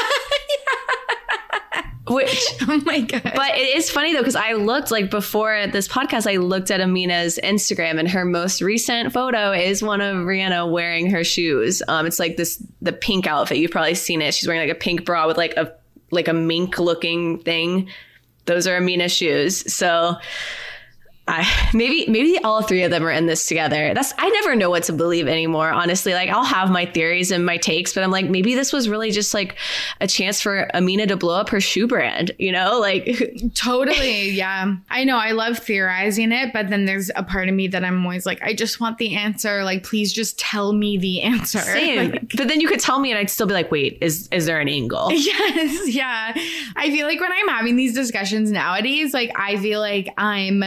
Which oh my God. But it is funny though, because I looked like before this podcast, I looked at Amina's Instagram and her most recent photo is one of Rihanna wearing her shoes. Um, it's like this the pink outfit. You've probably seen it. She's wearing like a pink bra with like a like a mink looking thing. Those are Amina's shoes. So I, (laughs) maybe maybe all three of them are in this together. That's I never know what to believe anymore. Honestly, like I'll have my theories and my takes, but I'm like maybe this was really just like a chance for Amina to blow up her shoe brand. You know, like (laughs) totally. Yeah, I know. I love theorizing it, but then there's a part of me that I'm always like, I just want the answer. Like, please just tell me the answer. (laughs) Same. Like, but then you could tell me, and I'd still be like, wait, is is there an angle? yes, yeah. I feel like when I'm having these discussions nowadays, like I feel like I'm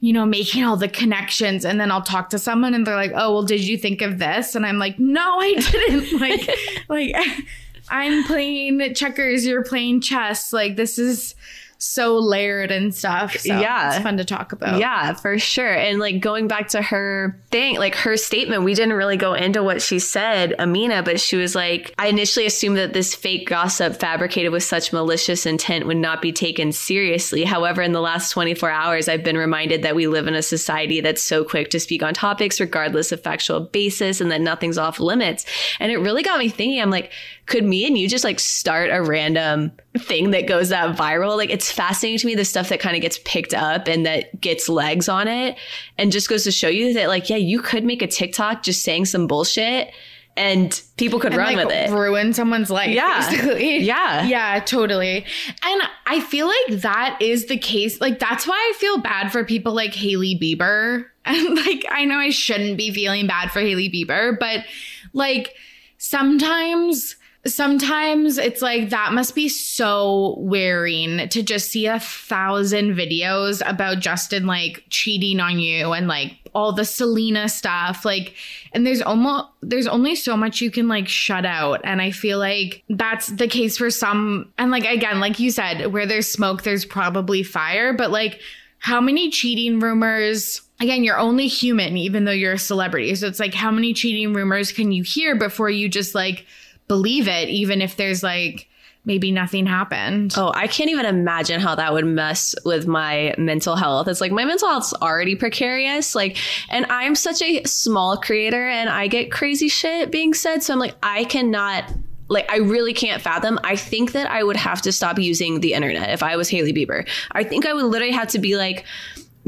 you know, making all the connections. And then I'll talk to someone and they're like, oh, well, did you think of this? And I'm like, no, I (laughs) didn't. like, like (laughs) I'm playing checkers, you're playing chess. Like, this is so layered and stuff. So Yeah. It's fun to talk about. Yeah, for sure. And like going back to her thing, like her statement, we didn't really go into what she said, Amina, but she was like, I initially assumed that this fake gossip fabricated with such malicious intent would not be taken seriously. However, in the last 24 hours, I've been reminded that we live in a society that's so quick to speak on topics regardless of factual basis and that nothing's off limits. And it really got me thinking, I'm like, could me and you just like start a random thing that goes that viral? Like it's fascinating to me the stuff that kind of gets picked up and that gets legs on it and just goes to show you that like, yeah, you could make a TikTok just saying some bullshit and people could And, run like, with it. ruin someone's life. Yeah. basically. (laughs) Yeah. Yeah, totally. And I feel like that is the case. Like, that's why I feel bad for people like Hailey Bieber. (laughs) And like, I know I shouldn't be feeling bad for Hailey Bieber, but like, sometimes. Sometimes it's like that must be so wearing to just see a thousand videos about Justin like cheating on you and like all the Selena stuff. Like, and there's almost there's only so much you can like shut out. And i feel like that's the case for some and like again like you said where there's smoke there's probably fire. But like how many cheating rumors again you're only human even though you're a celebrity. So it's like how many cheating rumors can you hear before you just like believe it even if there's like maybe nothing happened Oh, I can't even imagine how that would mess with my mental health. It's like my mental health's already precarious. Like, and I'm such a small creator and I get crazy shit being said. So I'm like, I cannot, like, I really can't fathom. I think that I would have to stop using the internet if I was Hailey Bieber. I think I would literally have to be like,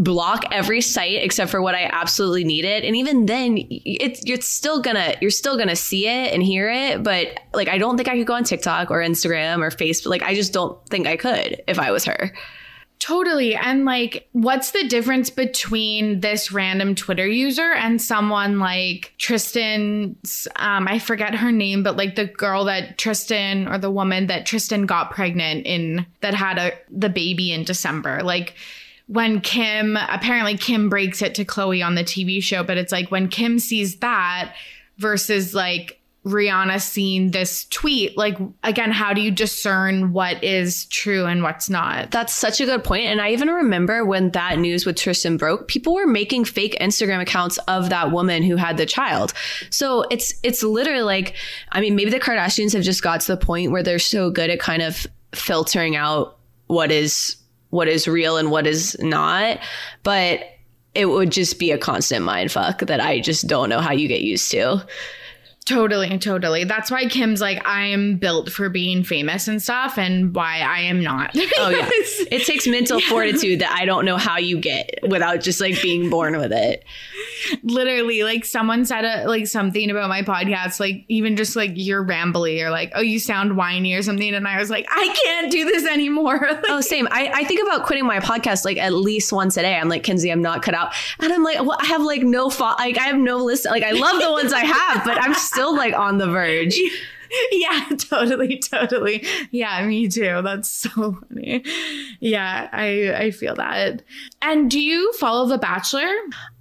block every site except for what I absolutely needed. And even then it's you're still gonna you're still gonna see it and hear it. But like I don't think I could go on TikTok or Instagram or Facebook. Like I just don't think I could if I was her. Totally. And like, what's the difference between this random Twitter user and someone like Tristan's, um, I forget her name, but like the girl that Tristan or the woman that Tristan got pregnant in that had a, the baby in December? Like, when Kim, apparently Kim breaks it to Khloé on the TV show, but it's like when Kim sees that versus like Rihanna seeing this tweet, like again, how do you discern what is true and what's not? That's such a good point. And I even remember when that news with Tristan broke, people were making fake Instagram accounts of that woman who had the child. So it's it's literally like, I mean, maybe the Kardashians have just got to the point where they're so good at kind of filtering out what is what is real and what is not. But it would just be a constant mind fuck that I just don't know how you get used to. Totally, totally. That's why Kim's like, I am built for being famous and stuff, and why I am not. (laughs) Oh yeah, it takes mental yeah. fortitude that I don't know how you get without just like being born with it. Literally, like someone said a, like something about my podcast, like even just like you're rambly or like oh you sound whiny or something, and I was like I can't do this anymore. (laughs) like, oh same. I, I think about quitting my podcast like at least once a day. I'm like Kenzie, I'm not cut out, and I'm like well I have like no fault. Like I have no list. Like I love the ones I have, but I'm still like on the verge. (laughs) (laughs) yeah, totally, totally. Yeah, me too. That's so funny. Yeah, I I feel that. And do you follow The Bachelor?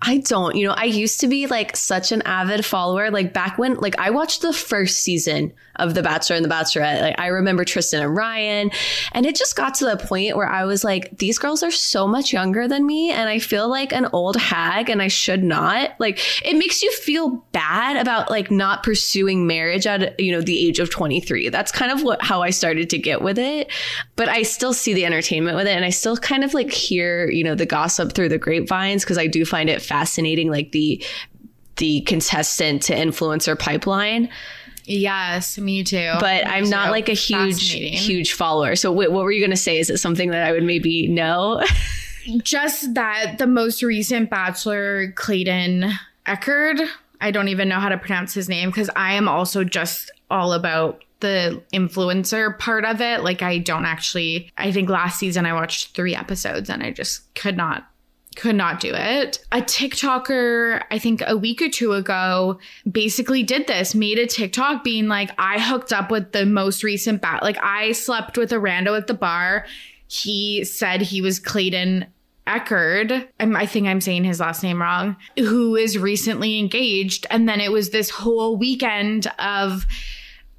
I don't. You know, I used to be like such an avid follower. Like back when, like I watched the first season of The Bachelor and The Bachelorette. Like I remember Trista and Ryan, and it just got to the point where I was like, these girls are so much younger than me, and I feel like an old hag, and I should not. Like it makes you feel bad about like not pursuing marriage at you know the age of 23. That's kind of what how I started to get with it. But I still see the entertainment with it, and I still kind of like hear you know the gossip through the grapevines because I do find it fascinating, like the the contestant to influencer pipeline. Yes, me too. But me I'm too. not like a huge huge follower. So wait, what were you going to say? Is it something that I would maybe know? (laughs) Just that the most recent bachelor Clayton Echard, I don't even know how to pronounce his name because I am also just all about the influencer part of it. Like I don't actually I think last season I watched 3 episodes and I just could not could not do it. A TikToker, I think a week or two ago, basically did this, made a TikTok being like, I hooked up with the most recent bat. Like, I slept with a rando at the bar. He said he was Clayton Echard, I think I'm saying his last name wrong, who is recently engaged. And then it was this whole weekend of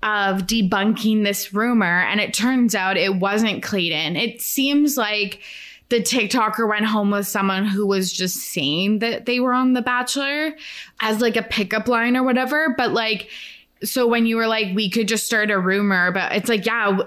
of debunking this rumor. And it turns out it wasn't Clayton. It seems like the TikToker went home with someone who was just saying that they were on The Bachelor as like a pickup line or whatever. But like, so when you were like, we could just start a rumor, but it's like, yeah,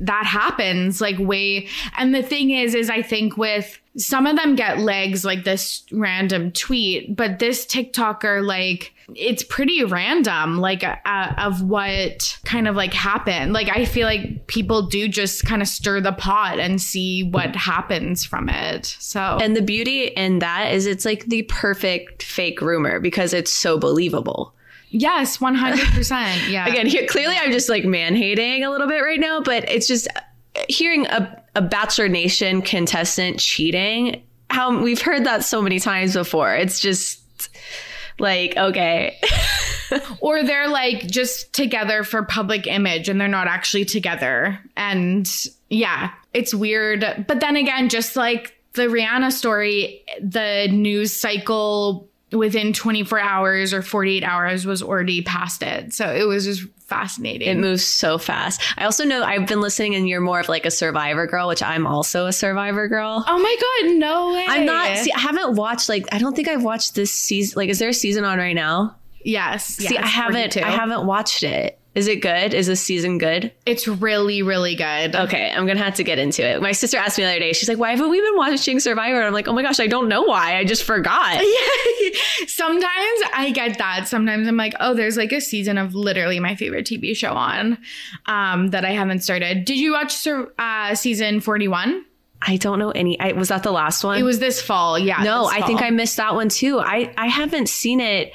that happens like way. And the thing is, is I think with some of them get legs like this random tweet, but this TikToker, like, it's pretty random, like, uh, of what kind of like happened. Like, I feel like people do just kind of stir the pot and see what happens from it. So, and the beauty in that is it's like the perfect fake rumor because it's so believable. Yes, 100%. (laughs) Yeah. Again, here, clearly I'm just like man hating a little bit right now, but it's just hearing a, a Bachelor Nation contestant cheating. How we've heard that so many times before. It's just like, okay. (laughs) or they're like just together for public image and they're not actually together. And yeah, it's weird. But then again, just like the Rihanna story, the news cycle within 24 hours or 48 hours was already past it. So it was just fascinating. It moves so fast. I also know I've been listening and you're more of like a survivor girl, which I'm also a survivor girl. Oh my god, no way. I'm not see, I haven't watched like I don't think I've watched this season like is there a season on right now? Yes. See, yes, I haven't I haven't watched it. Is it good? Is this season good? It's really, really good. Okay, I'm gonna have to get into it. My sister asked me the other day, she's like, Why haven't we been watching Survivor? And I'm like, Oh my gosh, I don't know why. I just forgot. (laughs) Yeah. Sometimes I get that. Sometimes I'm like, oh, there's like a season of literally my favorite TV show on um, that I haven't started. Did you watch uh, season 41? I don't know any. I, was that the last one? It was this fall. Yeah. No, I think I missed that one too. I I haven't seen it.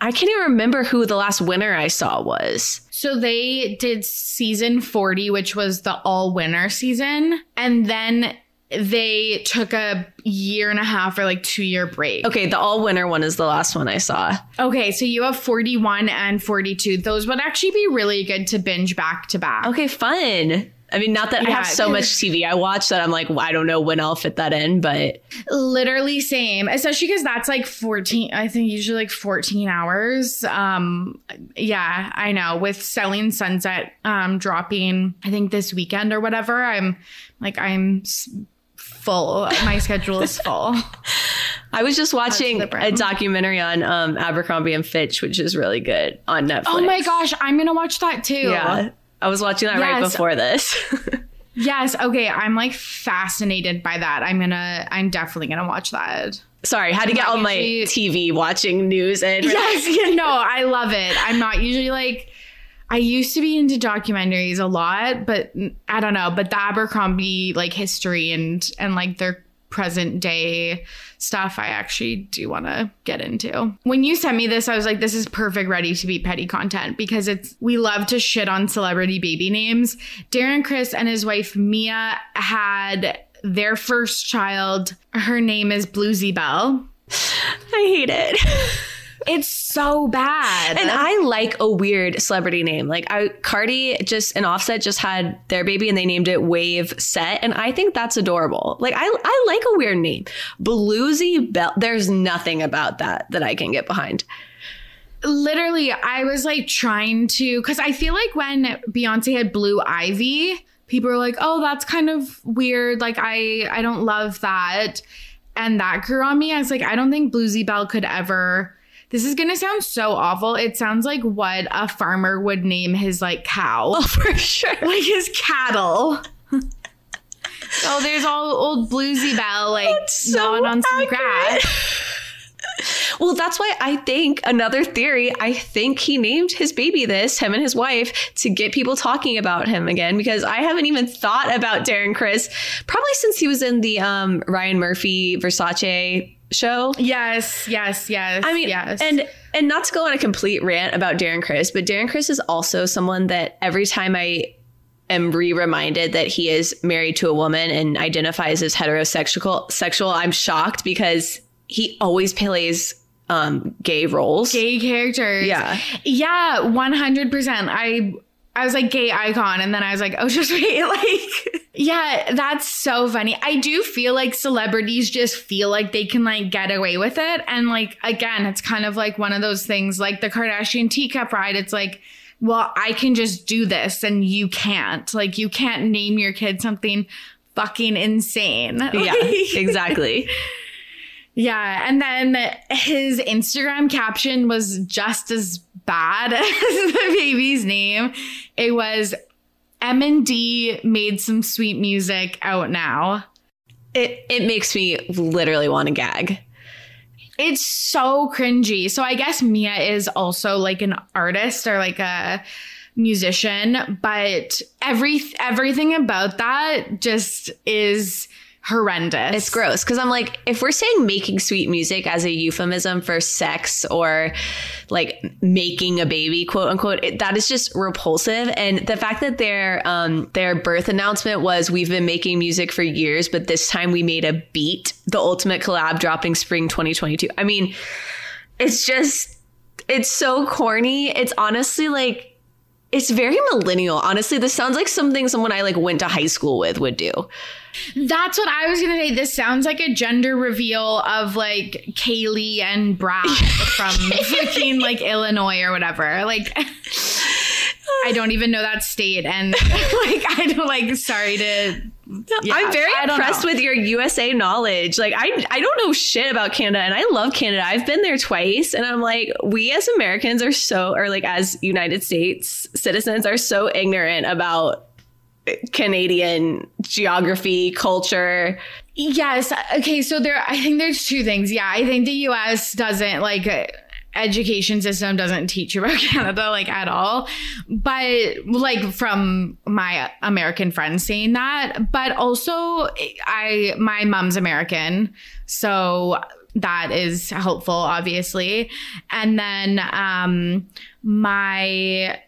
I can't even remember who the last winner I saw was. So they did season 40, which was the all winner season. And then they took a year and a half or like two year break. Okay, the all winner one is the last one I saw. Okay, so you have 41 and 42. Those would actually be really good to binge back to back. Okay, fun. I mean, not that yeah. I have so much TV I watch that I'm like, well, I don't know when I'll fit that in, but literally same. Especially because that's like 14. I think usually like 14 hours. Um, yeah, I know. With Selling Sunset um dropping, I think this weekend or whatever, I'm like I'm full. My schedule is full. (laughs) I was just watching a documentary on um, Abercrombie and Fitch, which is really good on Netflix. Oh my gosh, I'm gonna watch that too. Yeah, I was watching that yes. right before this. (laughs) Yes. Okay. I'm like fascinated by that. I'm gonna. I'm definitely gonna watch that. Sorry, had to get on my TV watching news and Yes. Yeah. (laughs) (laughs) No. I love it. I'm not usually like. I used to be into documentaries a lot, but I don't know. But the Abercrombie like history and and like their present day stuff, I actually do want to get into. When you sent me this, I was like, this is perfect, ready to be petty content because it's we love to shit on celebrity baby names. Darren Criss and his wife Mia had their first child. Her name is Bluesy Belle. I hate it. (laughs) It's so bad. And I like a weird celebrity name. Like I Cardi just and Offset just had their baby and they named it Wave Set. And I think that's adorable. Like I I like a weird name. Bluesy Belle. There's nothing about that that I can get behind. literally i was like trying to because i feel like when beyonce had blue ivy people were like oh that's kind of weird like i i don't love that and that grew on me i was like i don't think bluesy belle could ever this is gonna sound so awful. It sounds like what a farmer would name his like cow. (laughs) Oh, for sure. like his cattle. Oh there's all old bluesy belle like so gnawing on some grass. (laughs) Well, that's why I think another theory, I think he named his baby this, him and his wife, to get people talking about him again, because I haven't even thought about Darren Criss probably since he was in the um, Ryan Murphy Versace show. yes yes yes I mean, yes and and not to go on a complete rant about Darren Criss, but Darren Criss is also someone that every time I am re-reminded that he is married to a woman and identifies as heterosexual, sexual, I'm shocked because he always plays um, gay roles. gay characters. Yeah. Yeah, 100%. I I was like gay icon and then I was like, "Oh, (laughs) just wait." Like yeah, that's so funny. I do feel like celebrities just feel like they can like get away with it and like again, it's kind of like one of those things like the Kardashian teacup ride. It's like well, I can just do this and you can't. Like you can't name your kid something fucking insane. Yeah, (laughs) exactly. yeah, and then his Instagram caption was just as bad (laughs) as the baby's name. It was M and D made some sweet music out now. It it makes me literally want to gag. It's so cringy. So I guess Mia is also like an artist or like a musician, but every everything about that just is horrendous. It's gross because I'm like, if we're saying making sweet music as a euphemism for sex or like making a baby, quote unquote, it, that is just repulsive. And the fact that their um, their birth announcement was, "We've been making music for years, but this time we made a beat." The ultimate collab dropping spring 2022. I mean, it's just, it's so corny. It's honestly like. It's very millennial. Honestly, this sounds like something someone I like went to high school with would do. That's what I was gonna say. This sounds like a gender reveal of like Kaylee and Brad (laughs) from fucking like Illinois or whatever. Like I don't even know that state, and (laughs) like I don't like. Sorry to. Yeah, I'm very I impressed know. with your USA knowledge. Like I I don't know shit about Canada and I love Canada. I've been there twice and I'm like we as Americans are so or like as United States citizens are so ignorant about Canadian geography, culture. Yes. Okay. So there, I think there's two things. Yeah, I think the U.S. doesn't like uh, education system doesn't teach you about (laughs) Canada like at all. But like from my American friends saying that, but also I my mom's American, so that is helpful, obviously. And then um my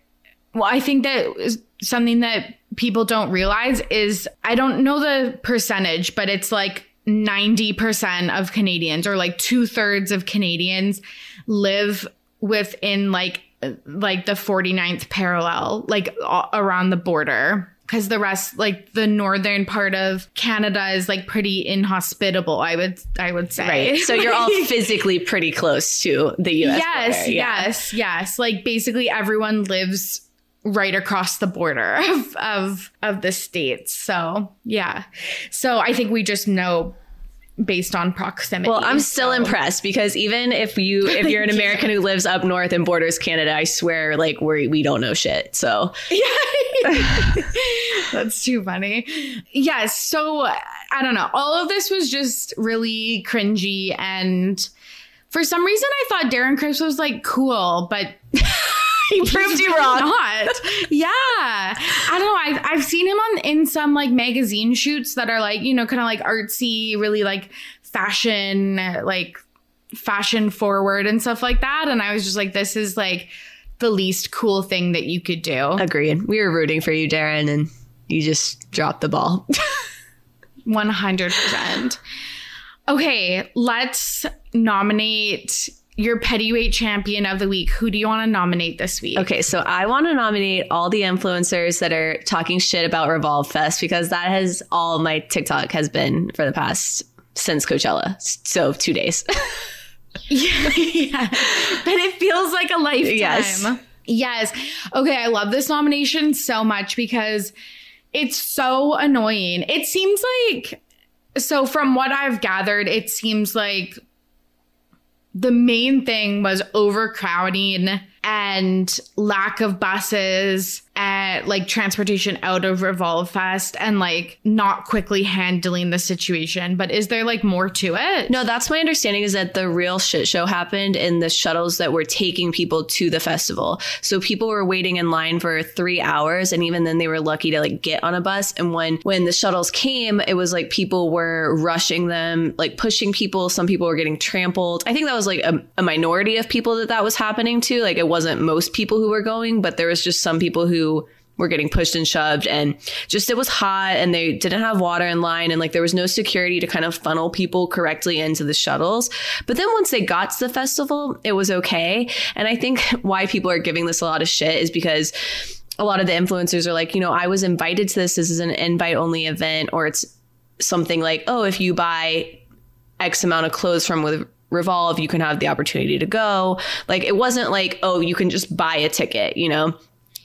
well, I think that something that people don't realize is I don't know the percentage, but it's like 90% of Canadians or like two thirds of Canadians live within like like the 49th parallel, like around the border. Cause the rest, like the northern part of Canada is like pretty inhospitable, I would I would say. Right. So you're all (laughs) physically pretty close to the US. yes, yeah. yes, yes. Like basically everyone lives right across the border (laughs) of, of of the states. So yeah. So I think we just know based on proximity. Well, I'm still so. impressed because even if you (laughs) if you're an American who lives up north and borders Canada, I swear like we we don't know shit. So yeah, (laughs) That's too funny. Yes. So I don't know. All of this was just really cringy. And for some reason, I thought Darren Criss was like cool, but (laughs) he proved you wrong. Not. Yeah. I don't know. I've, I've seen him on in some like magazine shoots that are like, you know, kind of like artsy, really like fashion, like fashion forward and stuff like that. And I was just like, this is like the least cool thing that you could do. Agreed. We were rooting for you, Darren, and you just dropped the ball. 100%. Okay, let's nominate your Pettyweight champion of the week. Who do you want to nominate this week? Okay, so I want to nominate all the influencers that are talking shit about Revolve Fest because that has all my TikTok has been for the past since Coachella. So two days. yeah, (laughs) (laughs) yeah. But it feels like a lifetime. Yes. Yes. Okay, I love this nomination so much because it's so annoying. It seems like so from what I've gathered, it seems like the main thing was overcrowding and lack of buses at like transportation out of Revolve Fest and like not quickly handling the situation. But is there like more to it? No, that's my understanding is that the real shit show happened in the shuttles that were taking people to the festival. So people were waiting in line for three hours and even then they were lucky to like get on a bus. And when when the shuttles came, it was like people were rushing them, like pushing people. Some people were getting trampled. I think that was like a, a minority of people that that was happening to. Like it wasn't most people who were going, but there was just some people who were getting pushed and shoved and just it was hot and they didn't have water in line and like there was no security to kind of funnel people correctly into the shuttles. But then once they got to the festival, it was okay. And I think why people are giving this a lot of shit is because a lot of the influencers are like, you know, I was invited to this. This is an invite only event, or it's something like, oh, if you buy X amount of clothes from with Revolve, you can have the opportunity to go. Like it wasn't like, oh, you can just buy a ticket, you know?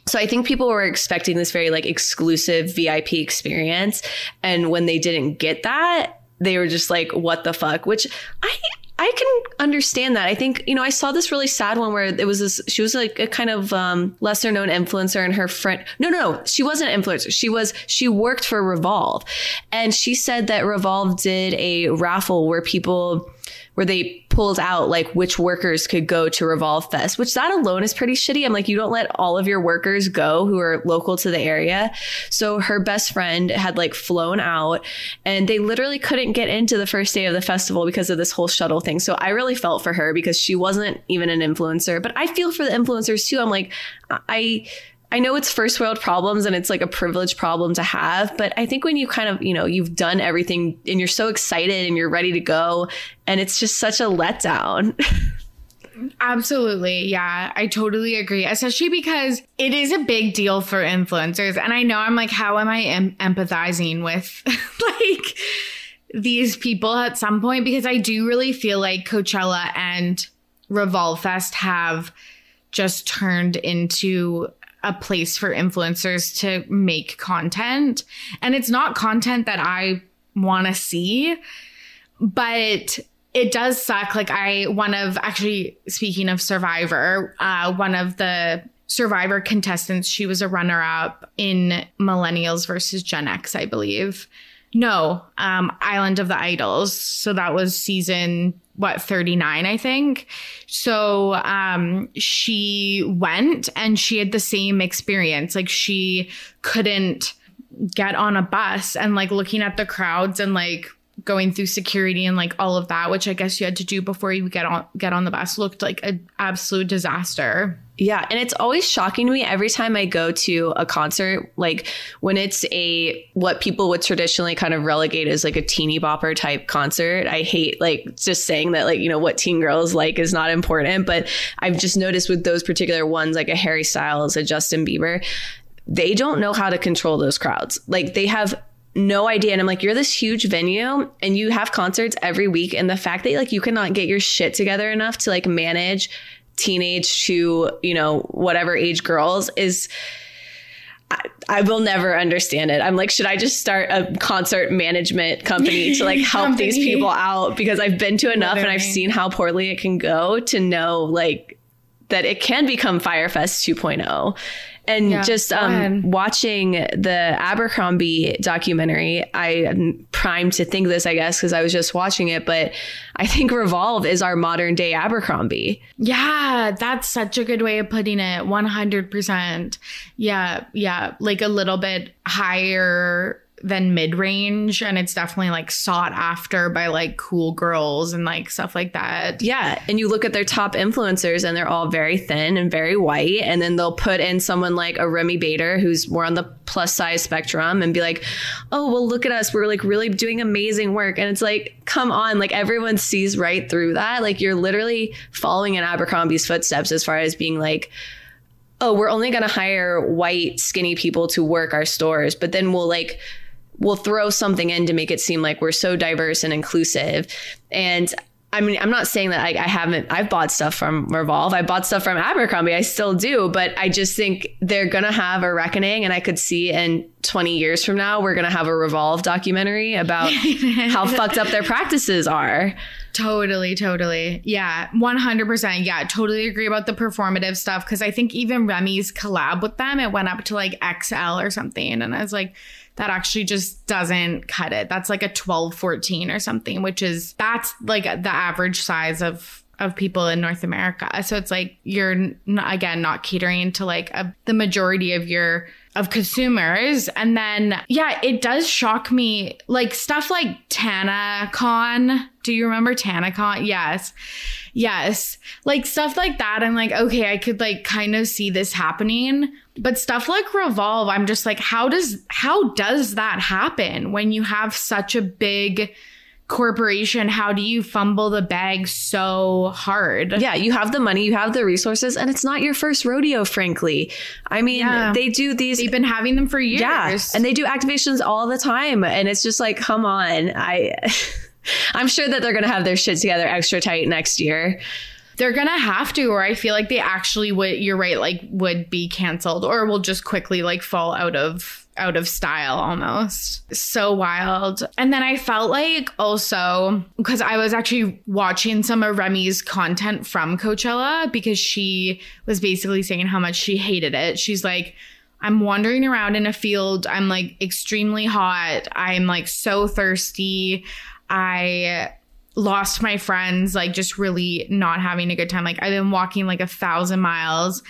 So I think people were expecting this very like exclusive VIP experience. And when they didn't get that, they were just like, what the fuck? Which I I can understand that. I think, you know, I saw this really sad one where it was this, she was like a kind of um, lesser known influencer and her friend, no, no, no, she wasn't an influencer. She was, she worked for Revolve. And she said that Revolve did a raffle where people, where they pulled out like which workers could go to Revolve Fest, which that alone is pretty shitty. I'm like, you don't let all of your workers go who are local to the area. So her best friend had like flown out and they literally couldn't get into the first day of the festival because of this whole shuttle thing. So I really felt for her because she wasn't even an influencer, but I feel for the influencers too. I'm like, I, I know it's first world problems and it's like a privileged problem to have, but I think when you kind of, you know, you've done everything and you're so excited and you're ready to go and it's just such a letdown. (laughs) Absolutely. Yeah, I totally agree. Especially because it is a big deal for influencers. And I know I'm like, how am I em- empathizing with (laughs) like these people at some point? Because I do really feel like Coachella and Revolve Fest have just turned into a place for influencers to make content. And it's not content that I want to see, but it does suck. Like I, one of actually speaking of Survivor, uh, one of the Survivor contestants, she was a runner up in Millennials versus Gen X, I believe. No, um, Island of the Idols. So that was season what 39 i think. So um she went and she had the same experience. Like she couldn't get on a bus and like looking at the crowds and like going through security and like all of that which i guess you had to do before you get on get on the bus looked like an absolute disaster yeah, and it's always shocking to me every time I go to a concert, like when it's a what people would traditionally kind of relegate as like a teeny bopper type concert. I hate like just saying that like, you know, what teen girls like is not important, but I've just noticed with those particular ones like a Harry Styles, a Justin Bieber, they don't know how to control those crowds. Like they have no idea. And I'm like, you're this huge venue and you have concerts every week. And the fact that like you cannot get your shit together enough to like manage teenage to, you know, whatever age girls is I, I will never understand it. I'm like, should I just start a concert management company to like (laughs) help these people out? Because I've been to enough Literally. and I've seen how poorly it can go to know like that it can become Fyre Fest 2.0. And yeah, just um, watching the Abercrombie documentary, I am primed to think this, I guess, because I was just watching it. But I think Revolve is our modern day Abercrombie. Yeah, that's such a good way of putting it. 100%. Yeah, yeah. Like a little bit higher than mid range and it's definitely like sought after by like cool girls and like stuff like that. Yeah. And you look at their top influencers and they're all very thin and very white. And then they'll put in someone like a Remi Bader who's more on the plus size spectrum and be like, oh, well, look at us. We're like really doing amazing work. And it's like, come on. Like everyone sees right through that. Like you're literally following in Abercrombie's footsteps as far as being like, oh, we're only going to hire white, skinny people to work our stores, but then we'll like, we'll throw something in to make it seem like we're so diverse and inclusive. And I mean, I'm not saying that I, I, haven't, I've bought stuff from Revolve. I bought stuff from Abercrombie. I still do, but I just think they're going to have a reckoning. And I could see in 20 years from now, we're going to have a Revolve documentary about (laughs) how fucked up their practices are. Totally, totally. Yeah, 100%. Yeah, totally agree about the performative stuff. Cause I think even Remi's collab with them, it went up to like XL or something. And I was like, that actually just doesn't cut it. That's like a 12, 14 or something, which is that's like the average size of of people in North America. So it's like you're not, again not catering to like a, the majority of your of consumers. And then yeah, it does shock me like stuff like TanaCon. Do you remember TanaCon? Yes. Yes. Like stuff like that. I'm like, okay, I could like kind of see this happening. But stuff like Revolve, I'm just like, how does how does that happen when you have such a big corporation, how do you fumble the bag so hard? Yeah, you have the money, you have the resources, and it's not your first rodeo, frankly. I mean, yeah. they do these. They've been having them for years. Yeah, and they do activations all the time. And it's just like, come on. I. (laughs) I'm sure that they're going to have their shit together extra tight next year. They're gonna have to, or I feel like they actually would. You're right, like would be canceled, or will just quickly like fall out of out of style almost. So wild. And then I felt like also because I was actually watching some of Remi's content from Coachella because she was basically saying how much she hated it. She's like, I'm wandering around in a field. I'm like extremely hot. I'm like so thirsty. I lost my friends, like just really not having a good time. Like I've been walking like a thousand miles.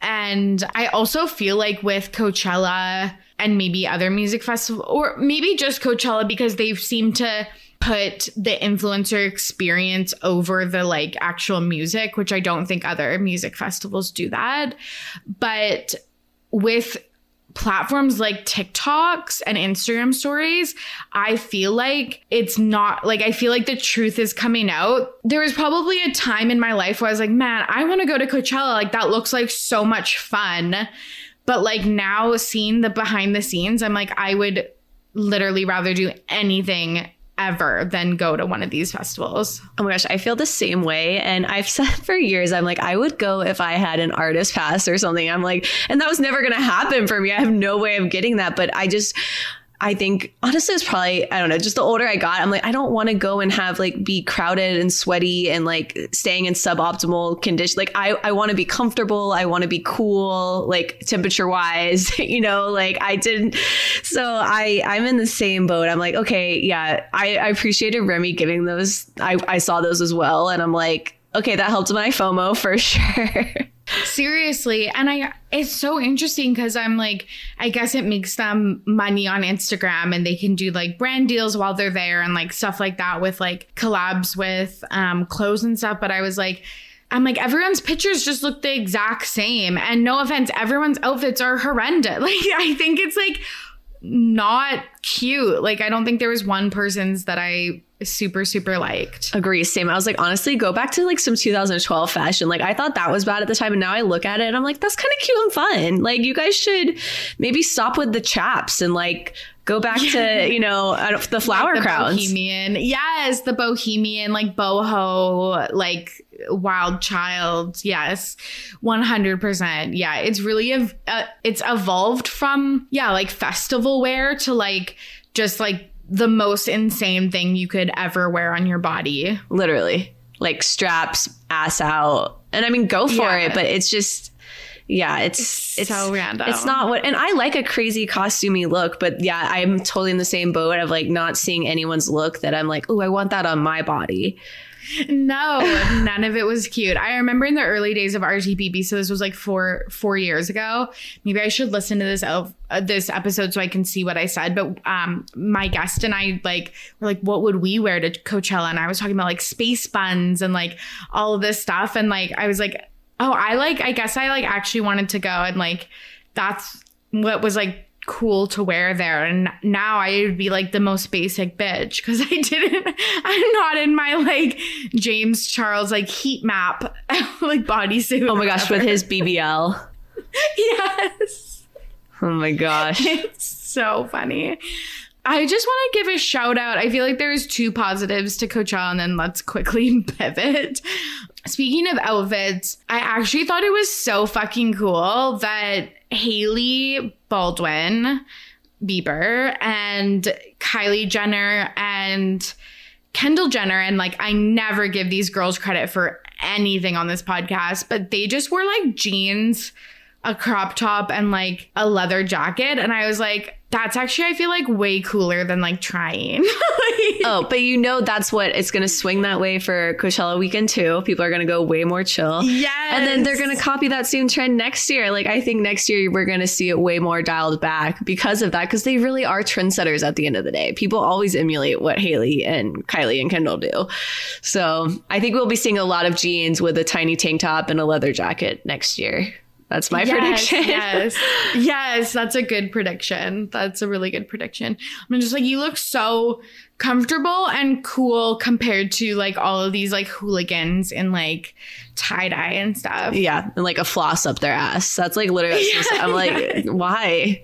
And I also feel like with Coachella and maybe other music festival or maybe just Coachella because they've seemed to put the influencer experience over the like actual music, which I don't think other music festivals do that. But with platforms like TikToks and Instagram stories, I feel like it's not like I feel like the truth is coming out. There was probably a time in my life where I was like, man, I want to go to Coachella. Like that looks like so much fun. But like now seeing the behind the scenes, I'm like, I would literally rather do anything ever than go to one of these festivals. Oh my gosh, I feel the same way. And I've (laughs) said for years, I'm like, I would go if I had an artist pass or something. I'm like, and that was never going to happen for me. I have no way of getting that. But I just, I think honestly, it's probably, I don't know, just the older I got, I'm like, I don't want to go and have like be crowded and sweaty and like staying in suboptimal condition. Like, I, I want to be comfortable. I want to be cool, like temperature wise, (laughs) you know, like I didn't. So I, I'm in the same boat. I'm like, okay, yeah, I, I appreciated Remi giving those. I, I saw those as well. And I'm like, okay, that helped my FOMO for (laughs) sure. Seriously. And I it's so interesting because I'm like, I guess it makes them money on Instagram and they can do like brand deals while they're there and like stuff like that with like collabs with um clothes and stuff. But I was like, I'm like, everyone's pictures just look the exact same. And no offense, everyone's outfits are horrendous. (laughs) Like, I think it's like not cute. Like, I don't think there was one person's that I super super liked. Agree. Same. I was like, honestly, go back to like some 2012 fashion. Like I thought that was bad at the time, and now I look at it and I'm like, that's kind of cute and fun. Like you guys should maybe stop with the chaps and like go back to you know the flower like the crowns. Bohemian, yes, the bohemian like boho like Wild Child. Yes, one hundred percent. Yeah, it's really ev- uh, it's evolved from yeah like festival wear to like just like the most insane thing you could ever wear on your body. Literally, like straps, ass out, and I mean, go for Yeah. it. But it's just. Yeah, it's It's so random. It's not what, and I like a crazy costumey look, but yeah, I'm totally in the same boat of like not seeing anyone's look that I'm like, oh, I want that on my body. No, none of it was cute. I remember in the early days of RTPB, so this was like four four years ago. Maybe I should listen to this uh, this episode so I can see what I said. But um, my guest and I like were like, what would we wear to Coachella? And I was talking about like space buns and like all of this stuff. And like I was like, oh, I like. I guess I like actually wanted to go and like that's what was like cool to wear there and now i would be like the most basic bitch because i didn't (laughs) i'm not in my like james charles like heat map (laughs) like bodysuit Oh my gosh, with his BBL. (laughs) yes Oh my gosh. it's so funny I just want to give a shout out. I feel like there's two positives to Coachella, and then let's quickly pivot. Speaking of outfits, I actually thought it was so fucking cool that Hailey Baldwin Bieber and Kylie Jenner and Kendall Jenner, and like I never give these girls credit for anything on this podcast, but they just wore like jeans, a crop top, and like a leather jacket. And I was like, that's actually, I feel like way cooler than like trying. (laughs) Oh, but you know that's what it's going to swing that way for Coachella weekend too. People are going to go way more chill. yes. And then they're going to copy that same trend next year. Like I think next year we're going to see it way more dialed back because of that because they really are trendsetters at the end of the day. People always emulate what Hailey and Kylie and Kendall do. So, I think we'll be seeing a lot of jeans with a tiny tank top and a leather jacket next year. That's my Yes, prediction. yes, (laughs) yes, that's a good prediction. That's a really good prediction. I'm just like, you look so comfortable and cool compared to like all of these like hooligans in like tie dye and stuff. Yeah, and like a floss up their ass. That's like literally. I'm like, (laughs) why?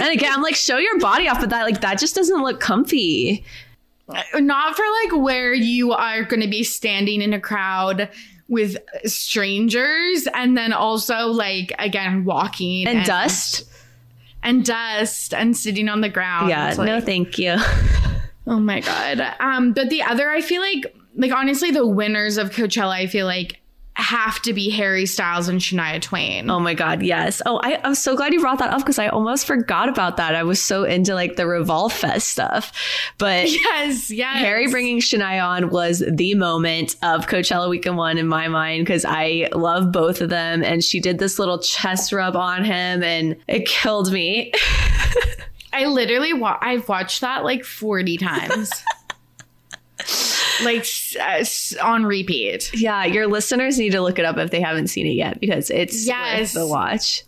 And again, I'm like, show your body off, but that like that just doesn't look comfy. Uh, not for like where you are going to be standing in a crowd with strangers and then also like again walking And dust. and dust and sitting on the ground. Yeah, It's no, thank you. (laughs) Oh my god. Um, but the other, I feel like, like honestly, the winners of Coachella, I feel like have to be Harry Styles and Shania Twain. Oh my god, yes. Oh, I, I'm so glad you brought that up because I almost forgot about that. I was so into like the Revolve Fest stuff, but. (laughs) Yes, yes. Harry bringing Shania on was the moment of Coachella Weekend One in my mind because I love both of them, and she did this little chest rub on him, and it killed me. (laughs) I literally, wa- I've watched that like forty times, (laughs) like s- uh, on repeat. Yeah, your listeners need to look it up if they haven't seen it yet because it's Yes. worth the watch.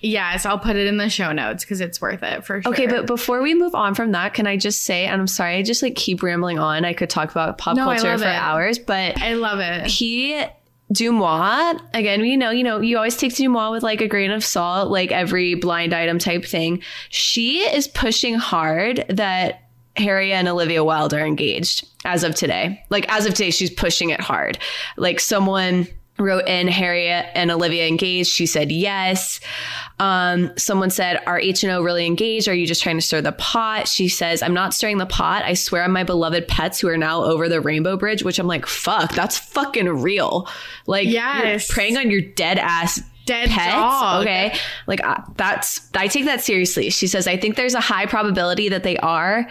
Yes, I'll put it in the show notes because it's worth it for sure. Okay, but before we move on from that, can I just say, and I'm sorry, I just like keep rambling on. I could talk about pop No, culture for it. hours, but I love it. he DeuxMoi, again, we know, you know, you always take DeuxMoi with like a grain of salt, like every blind item type thing. She is pushing hard that Harry and Olivia Wilde are engaged as of today. Like as of today, she's pushing it hard. Like someone wrote in Harriet and Olivia engaged. She said yes. Um, someone said, "Are H and O really engaged? Are you just trying to stir the pot?" She says, "I'm not stirring the pot. I swear on my beloved pets who are now over the Rainbow Bridge." Which I'm like, "Fuck, that's fucking real." Like, Yes. you're preying on your dead ass Dead pets. dog. Okay, like uh, that's I take that seriously. She says, "I think there's a high probability that they are,"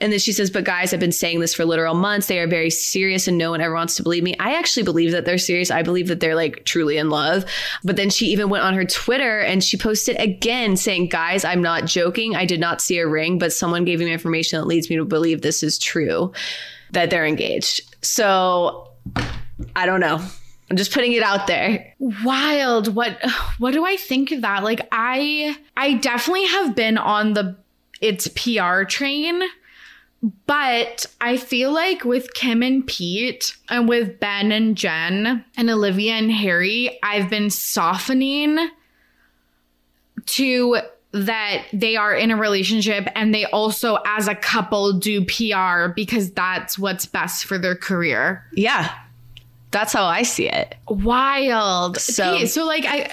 and then she says, "But guys, I've been saying this for literal months. They are very serious, and no one ever wants to believe me. I actually believe that they're serious. I believe that they're like truly in love." But then she even went on her Twitter and she posted again saying, "Guys, I'm not joking. I did not see a ring, but someone gave me information that leads me to believe this is true, that they're engaged." So I don't know. I'm just putting it out there. wild what what do i think of that like i i definitely have been on the it's pr train but i feel like with kim and pete and with ben and jen and olivia and harry i've been softening to that they are in a relationship and they also as a couple do pr because that's what's best for their career Yeah. That's how I see it. Wild. So- okay, so like I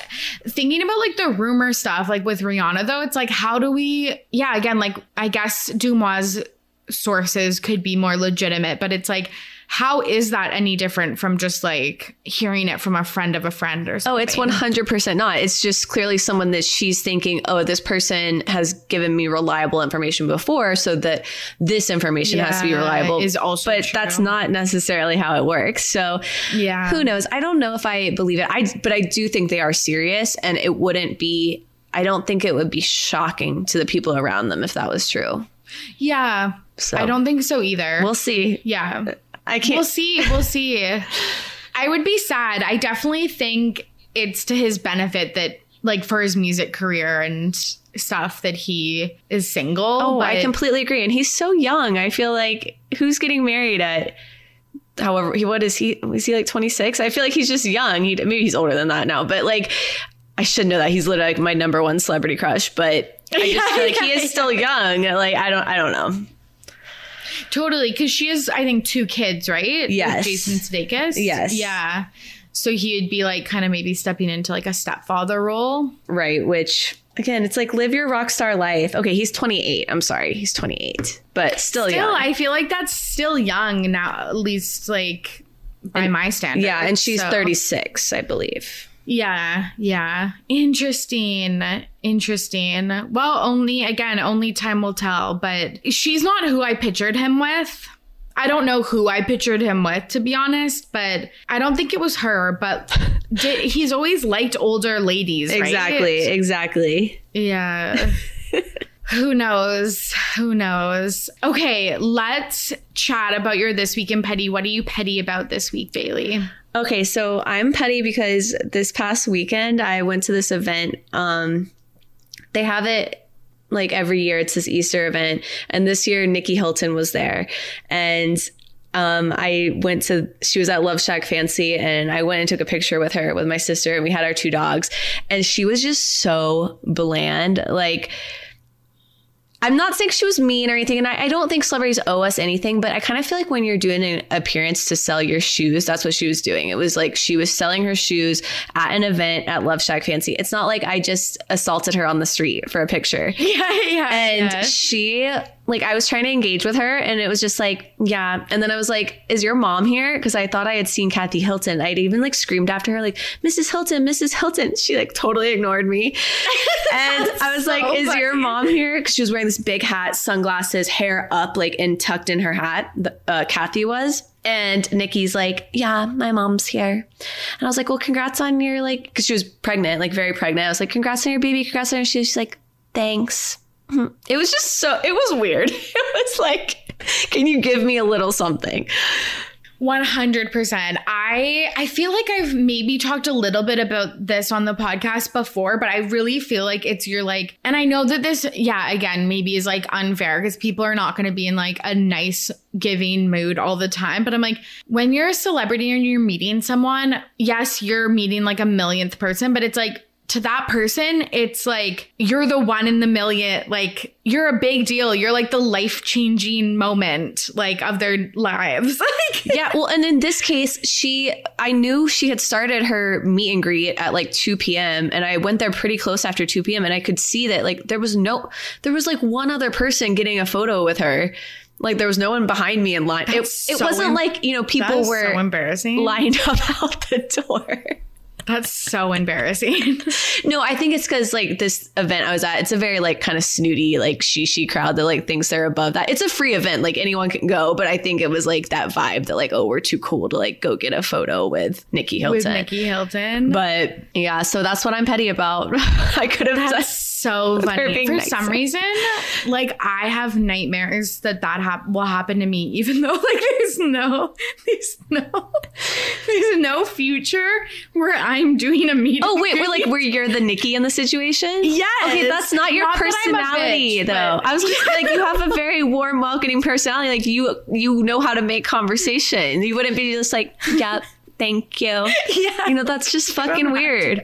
thinking about like the rumor stuff, like with Rihanna though, it's like how do we yeah, again, like I guess DeuxMoi sources could be more legitimate, but it's like how is that any different from just like hearing it from a friend of a friend or something? Oh, it's 100% not. It's just clearly someone that she's thinking, oh, this person has given me reliable information before, so that this information has to be reliable. is also but true. that's not necessarily how it works. So Yeah. who knows? I don't know if I believe it. I but I do think they are serious, and it wouldn't be. I don't think it would be shocking to the people around them if that was true. Yeah. So I don't think so either. We'll see. yeah. I can't. We'll see. We'll see. I would be sad. I definitely think it's to his benefit that, like, for his music career and stuff, that he is single. Oh, I completely agree. And he's so young. I feel like who's getting married at however he what is he is he like 26? I feel like he's just young. He maybe he's older than that now, but like I should know that he's literally like my number one celebrity crush, but I just (laughs) feel like he is still young. Like I don't I don't know. Totally, because she has, I think, two kids, right? With Yes. Jason Sudeikis. Yes. Yeah. So he'd be like kind of maybe stepping into like a stepfather role. Right, which again, it's like live your rock star life. Okay, he's 28. I'm sorry. He's 28. But still, Still, young. I feel like that's still young now, at least like by my standards. yeah, and she's So- 36, I believe. Yeah, yeah. Interesting. Interesting. Well, only again, only time will tell, but she's not who I pictured him with. I don't know who I pictured him with, to be honest, but I don't think it was her. But (laughs) did, he's always liked older ladies, right? Exactly, exactly. Yeah. (laughs) Who knows? Who knows? Okay, let's chat about your this week in petty. What are you petty about this week, Bailey? Okay, so I'm petty because this past weekend I went to this event. Um, they have it like every year. It's this Easter event, and this year Nicky Hilton was there, and um, I went to. She was at LoveShackFancy, and I went and took a picture with her with my sister, and we had our two dogs, and she was just so bland, like. I'm not saying she was mean or anything, and I, I don't think celebrities owe us anything, but I kind of feel like when you're doing an appearance to sell your shoes, that's what she was doing. It was like she was selling her shoes at an event at LoveShackFancy. It's not like I just assaulted her on the street for a picture. (laughs) Yeah, yeah. And she, like, I was trying to engage with her, and it was just like, yeah. And then I was like, "Is your mom here?" Because I thought I had seen Kathy Hilton. I'd even like screamed after her, like, "Mrs. Hilton, Mrs. Hilton." She like totally ignored me, (laughs) and I was like, so "Is your mom here?" Because she was wearing this big hat, sunglasses, hair up, like, and tucked in her hat. The, uh, Kathy was. And Nicky's like, yeah, my mom's here. And I was like, well, congrats on your like, because she was pregnant, like very pregnant. I was like, congrats on your baby, congrats on your. She's like, thanks. It was just so, it was weird. (laughs) It was like, can you give me a little something? 100%. I I feel like I've maybe talked a little bit about this on the podcast before, but I really feel like it's your like and I know that this yeah, again, maybe is like unfair because people are not going to be in like a nice giving mood all the time, but I'm like when you're a celebrity and you're meeting someone, yes, you're meeting like a millionth person, but it's like to that person, it's like you're the one in the million. Like you're a big deal. You're like the life changing moment, like of their lives. (laughs) Yeah. Well, and in this case, she, I knew she had started her meet and greet at like 2 p.m. And I went there pretty close after 2 p.m. And I could see that like there was no, there was like one other person getting a photo with her. Like there was no one behind me in line. It, That's it so wasn't em- like, you know, people were so embarrassing. lined (laughs) up out the door. That's so embarrassing. (laughs) No, I think it's because like this event I was at, it's a very like kind of snooty, like shishi crowd that like thinks they're above that. It's a free event, like anyone can go, but I think it was like that vibe that like, oh, we're too cool to like go get a photo with Nicky Hilton. With Nicky Hilton. But yeah, so that's what I'm petty about. (laughs) I could have done. So (laughs) funny. For some reason, like I have nightmares that that hap- will happen to me, even though (laughs) like there's no, there's no, (laughs) there's no future where I'm doing a meeting. Oh wait, we're like where you're the Nicky in the situation. Yes. Okay, that's not your Not that I'm a personality bitch, though. but- I was just like, you have a very warm, welcoming personality. Like you, you know how to make conversation. You wouldn't be just like, yeah, thank you. (laughs) Yeah. You know, that's just fucking weird.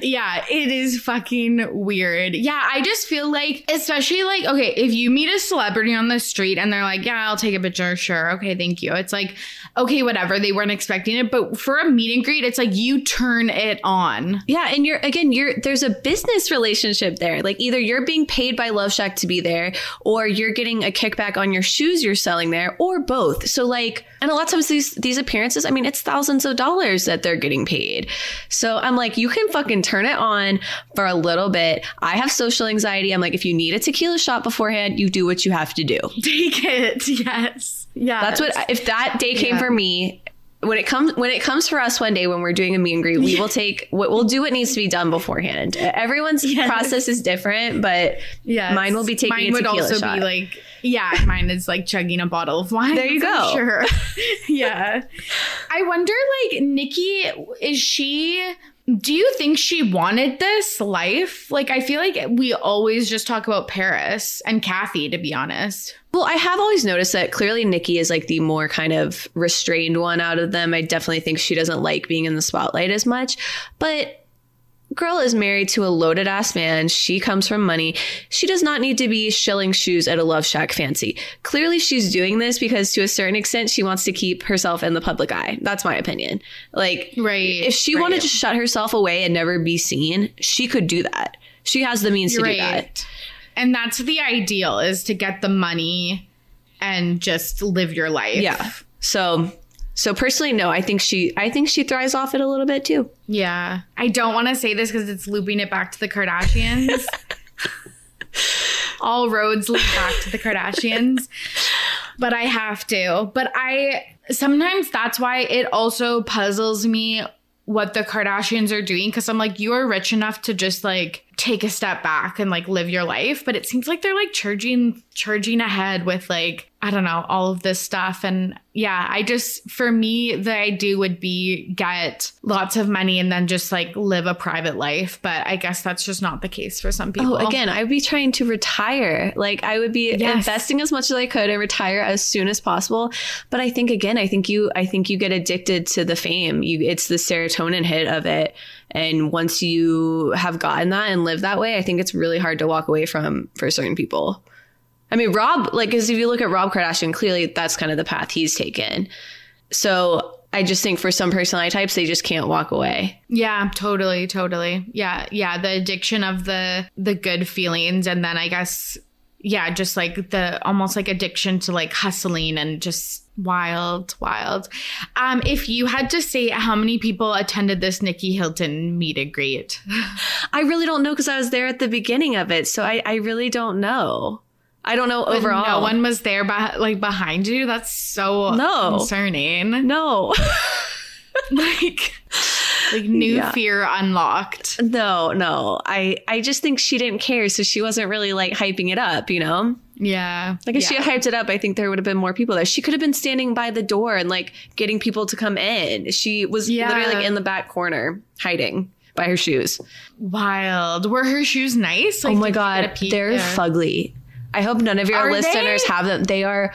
Yeah, it is fucking weird. Yeah, I just feel like, especially like, okay, if you meet a celebrity on the street and they're like, yeah, I'll take a picture, sure, okay, thank you. It's like, okay, whatever, they weren't expecting it. But for a meet and greet, it's like you turn it on. Yeah, and you're again, you're there's a business relationship there. Like either you're being paid by Love Shack to be there, or you're getting a kickback on your shoes you're selling there, or both. So like, and a lot of times these these appearances, I mean, it's thousands of dollars that they're getting paid. So I'm like, you can fucking turn it on for a little bit. I have social anxiety. I'm like, if you need a tequila shot beforehand, you do what you have to do. (laughs) Take it. Yes. Yeah. That's what if that day came Yeah. for me. When it comes when it comes for us one day when we're doing a meet and greet, we will take what we'll do what needs to be done beforehand. Everyone's Yes. process is different, but yeah, mine will be taking Mine would also shot. be like, yeah, mine is like chugging a bottle of wine. There you go. Sure. (laughs) (laughs) yeah. I wonder, like, Nicky, is she. Do you think she wanted this life? Like, I feel like we always just talk about Paris and Kathy, to be honest. Well, I have always noticed that clearly Nicky is like the more kind of restrained one out of them. I definitely think she doesn't like being in the spotlight as much. But girl is married to a loaded ass man. She comes from money. She does not need to be shilling shoes at a Love Shack fancy. Clearly she's doing this because to a certain extent she wants to keep herself in the public eye. That's my opinion. Like Right. if she wanted to shut herself away and never be seen, she could do that. She has the means to do that. And that's the ideal is to get the money and just live your life. Yeah. So so personally no, I think she I think she thrives off it a little bit too. Yeah. I don't want to say this because it's looping it back to the Kardashians. (laughs) All roads lead back to the Kardashians. But I have to. But I sometimes that's why it also puzzles me what the Kardashians are doing because I'm like, you're rich enough to just like take a step back and like live your life. But it seems like they're like charging charging ahead with like, I don't know, all of this stuff. And yeah, I just for me, the idea would be get lots of money and then just like live a private life. But I guess that's just not the case for some oh, people. Oh, again, I would be trying to retire. Like I would be Yes. investing as much as I could and retire as soon as possible. But I think again, I think you I think you get addicted to the fame. You it's the serotonin hit of it. And once you have gotten that and live that way, I think it's really hard to walk away from for certain people. I mean, Rob, like, because if you look at Rob Kardashian, clearly that's kind of the path he's taken. So I just think for some personality types, they just can't walk away. Yeah, totally, totally. Yeah, yeah, the addiction of the the good feelings and then I guess yeah, just like the almost like addiction to like hustling and just wild, wild. Um if you had to say how many people attended this Nicky Hilton meet and greet. (laughs) I really don't know because I was there at the beginning of it. So I, I really don't know. I don't know overall. no one was there beh- like behind you. That's so No. concerning. No. (laughs) like like new Yeah. fear unlocked. no, no. I, I just think she didn't care. So she wasn't really like hyping it up, you know? Yeah. Like if she had hyped it up, I think there would have been more people there. She could have been standing by the door and like getting people to come in. She was Yeah. literally like in the back corner hiding by her shoes. wild. Were her shoes nice? Oh like, oh my did you get a god, they're there? fugly. I hope none of your Are listeners they? have them. They are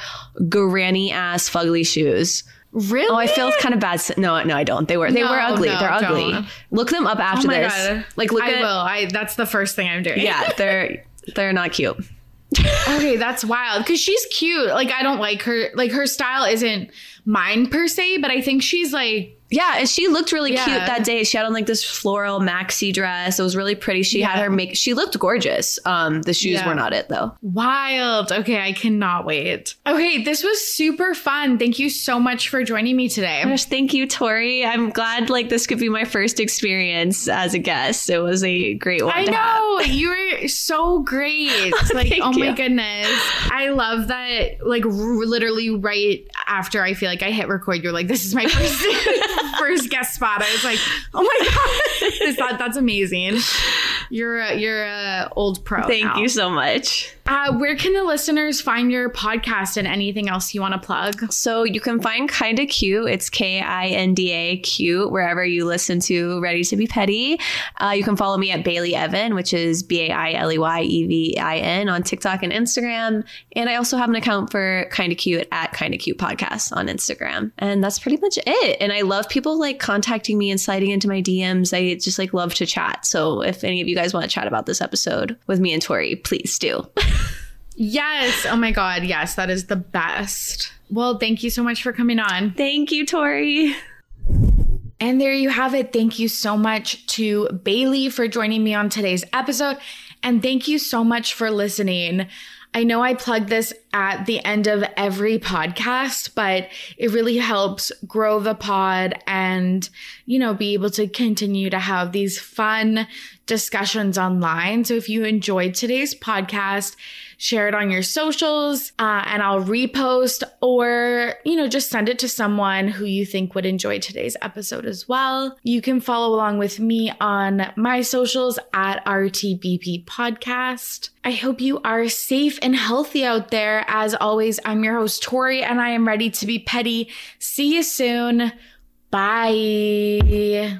granny ass fugly shoes. Really? Oh, I feel kind of bad. No, no, I don't. They were they No, were ugly. no, they're ugly. don't. Look them up after Oh my this. God. Like look I at will. I that's the first thing I'm doing. yeah, they're they're not cute. (laughs) okay, that's wild because she's cute. Like I don't like her. Like her style isn't mine per se, but I think she's like Yeah, and she looked really Yeah. cute that day. She had on like this floral maxi dress. It was really pretty. She had her make. She looked gorgeous. Um, the shoes Yeah. were not it though. wild. Okay, I cannot wait. Okay, this was super fun. Thank you so much for joining me today. Gosh, thank you, Tori. I'm glad like this could be my first experience as a guest. It was a great one. I know you were so great. (laughs) Like, oh my goodness, I love that. Like, r- literally right after I feel like I hit record, you're like, "This is my first (laughs) first guest spot." I was like, "Oh my god, is that that's amazing." You're a, you're a old pro. Thank now. you so much. Uh, where can the listeners find your podcast and anything else you want to plug? So you can find Kinda Cute. It's K I N D A Cute wherever you listen to Ready to Be Petty. Uh, you can follow me at Bailey Evin, which is B A I L E Y E V I N on TikTok and Instagram. And I also have an account for Kinda Cute at Kinda Cute Podcast on Instagram. And that's pretty much it. And I love people like contacting me and sliding into my DMs. I just like love to chat. So if any of you guys want to chat about this episode with me and Tori, please do. yes. Oh my God. Yes. That is the best. Well, thank you so much for coming on. Thank you, Tori. And there you have it. Thank you so much to Bailey for joining me on today's episode. And thank you so much for listening. I know I plug this at the end of every podcast, but it really helps grow the pod and, you know, be able to continue to have these fun discussions online. So if you enjoyed today's podcast, share it on your socials, uh, and I'll repost or, you know, just send it to someone who you think would enjoy today's episode as well. You can follow along with me on my socials at RTBP Podcast. I hope you are safe and healthy out there. As always, I'm your host, Tori, and I am ready to be petty. See you soon. Bye.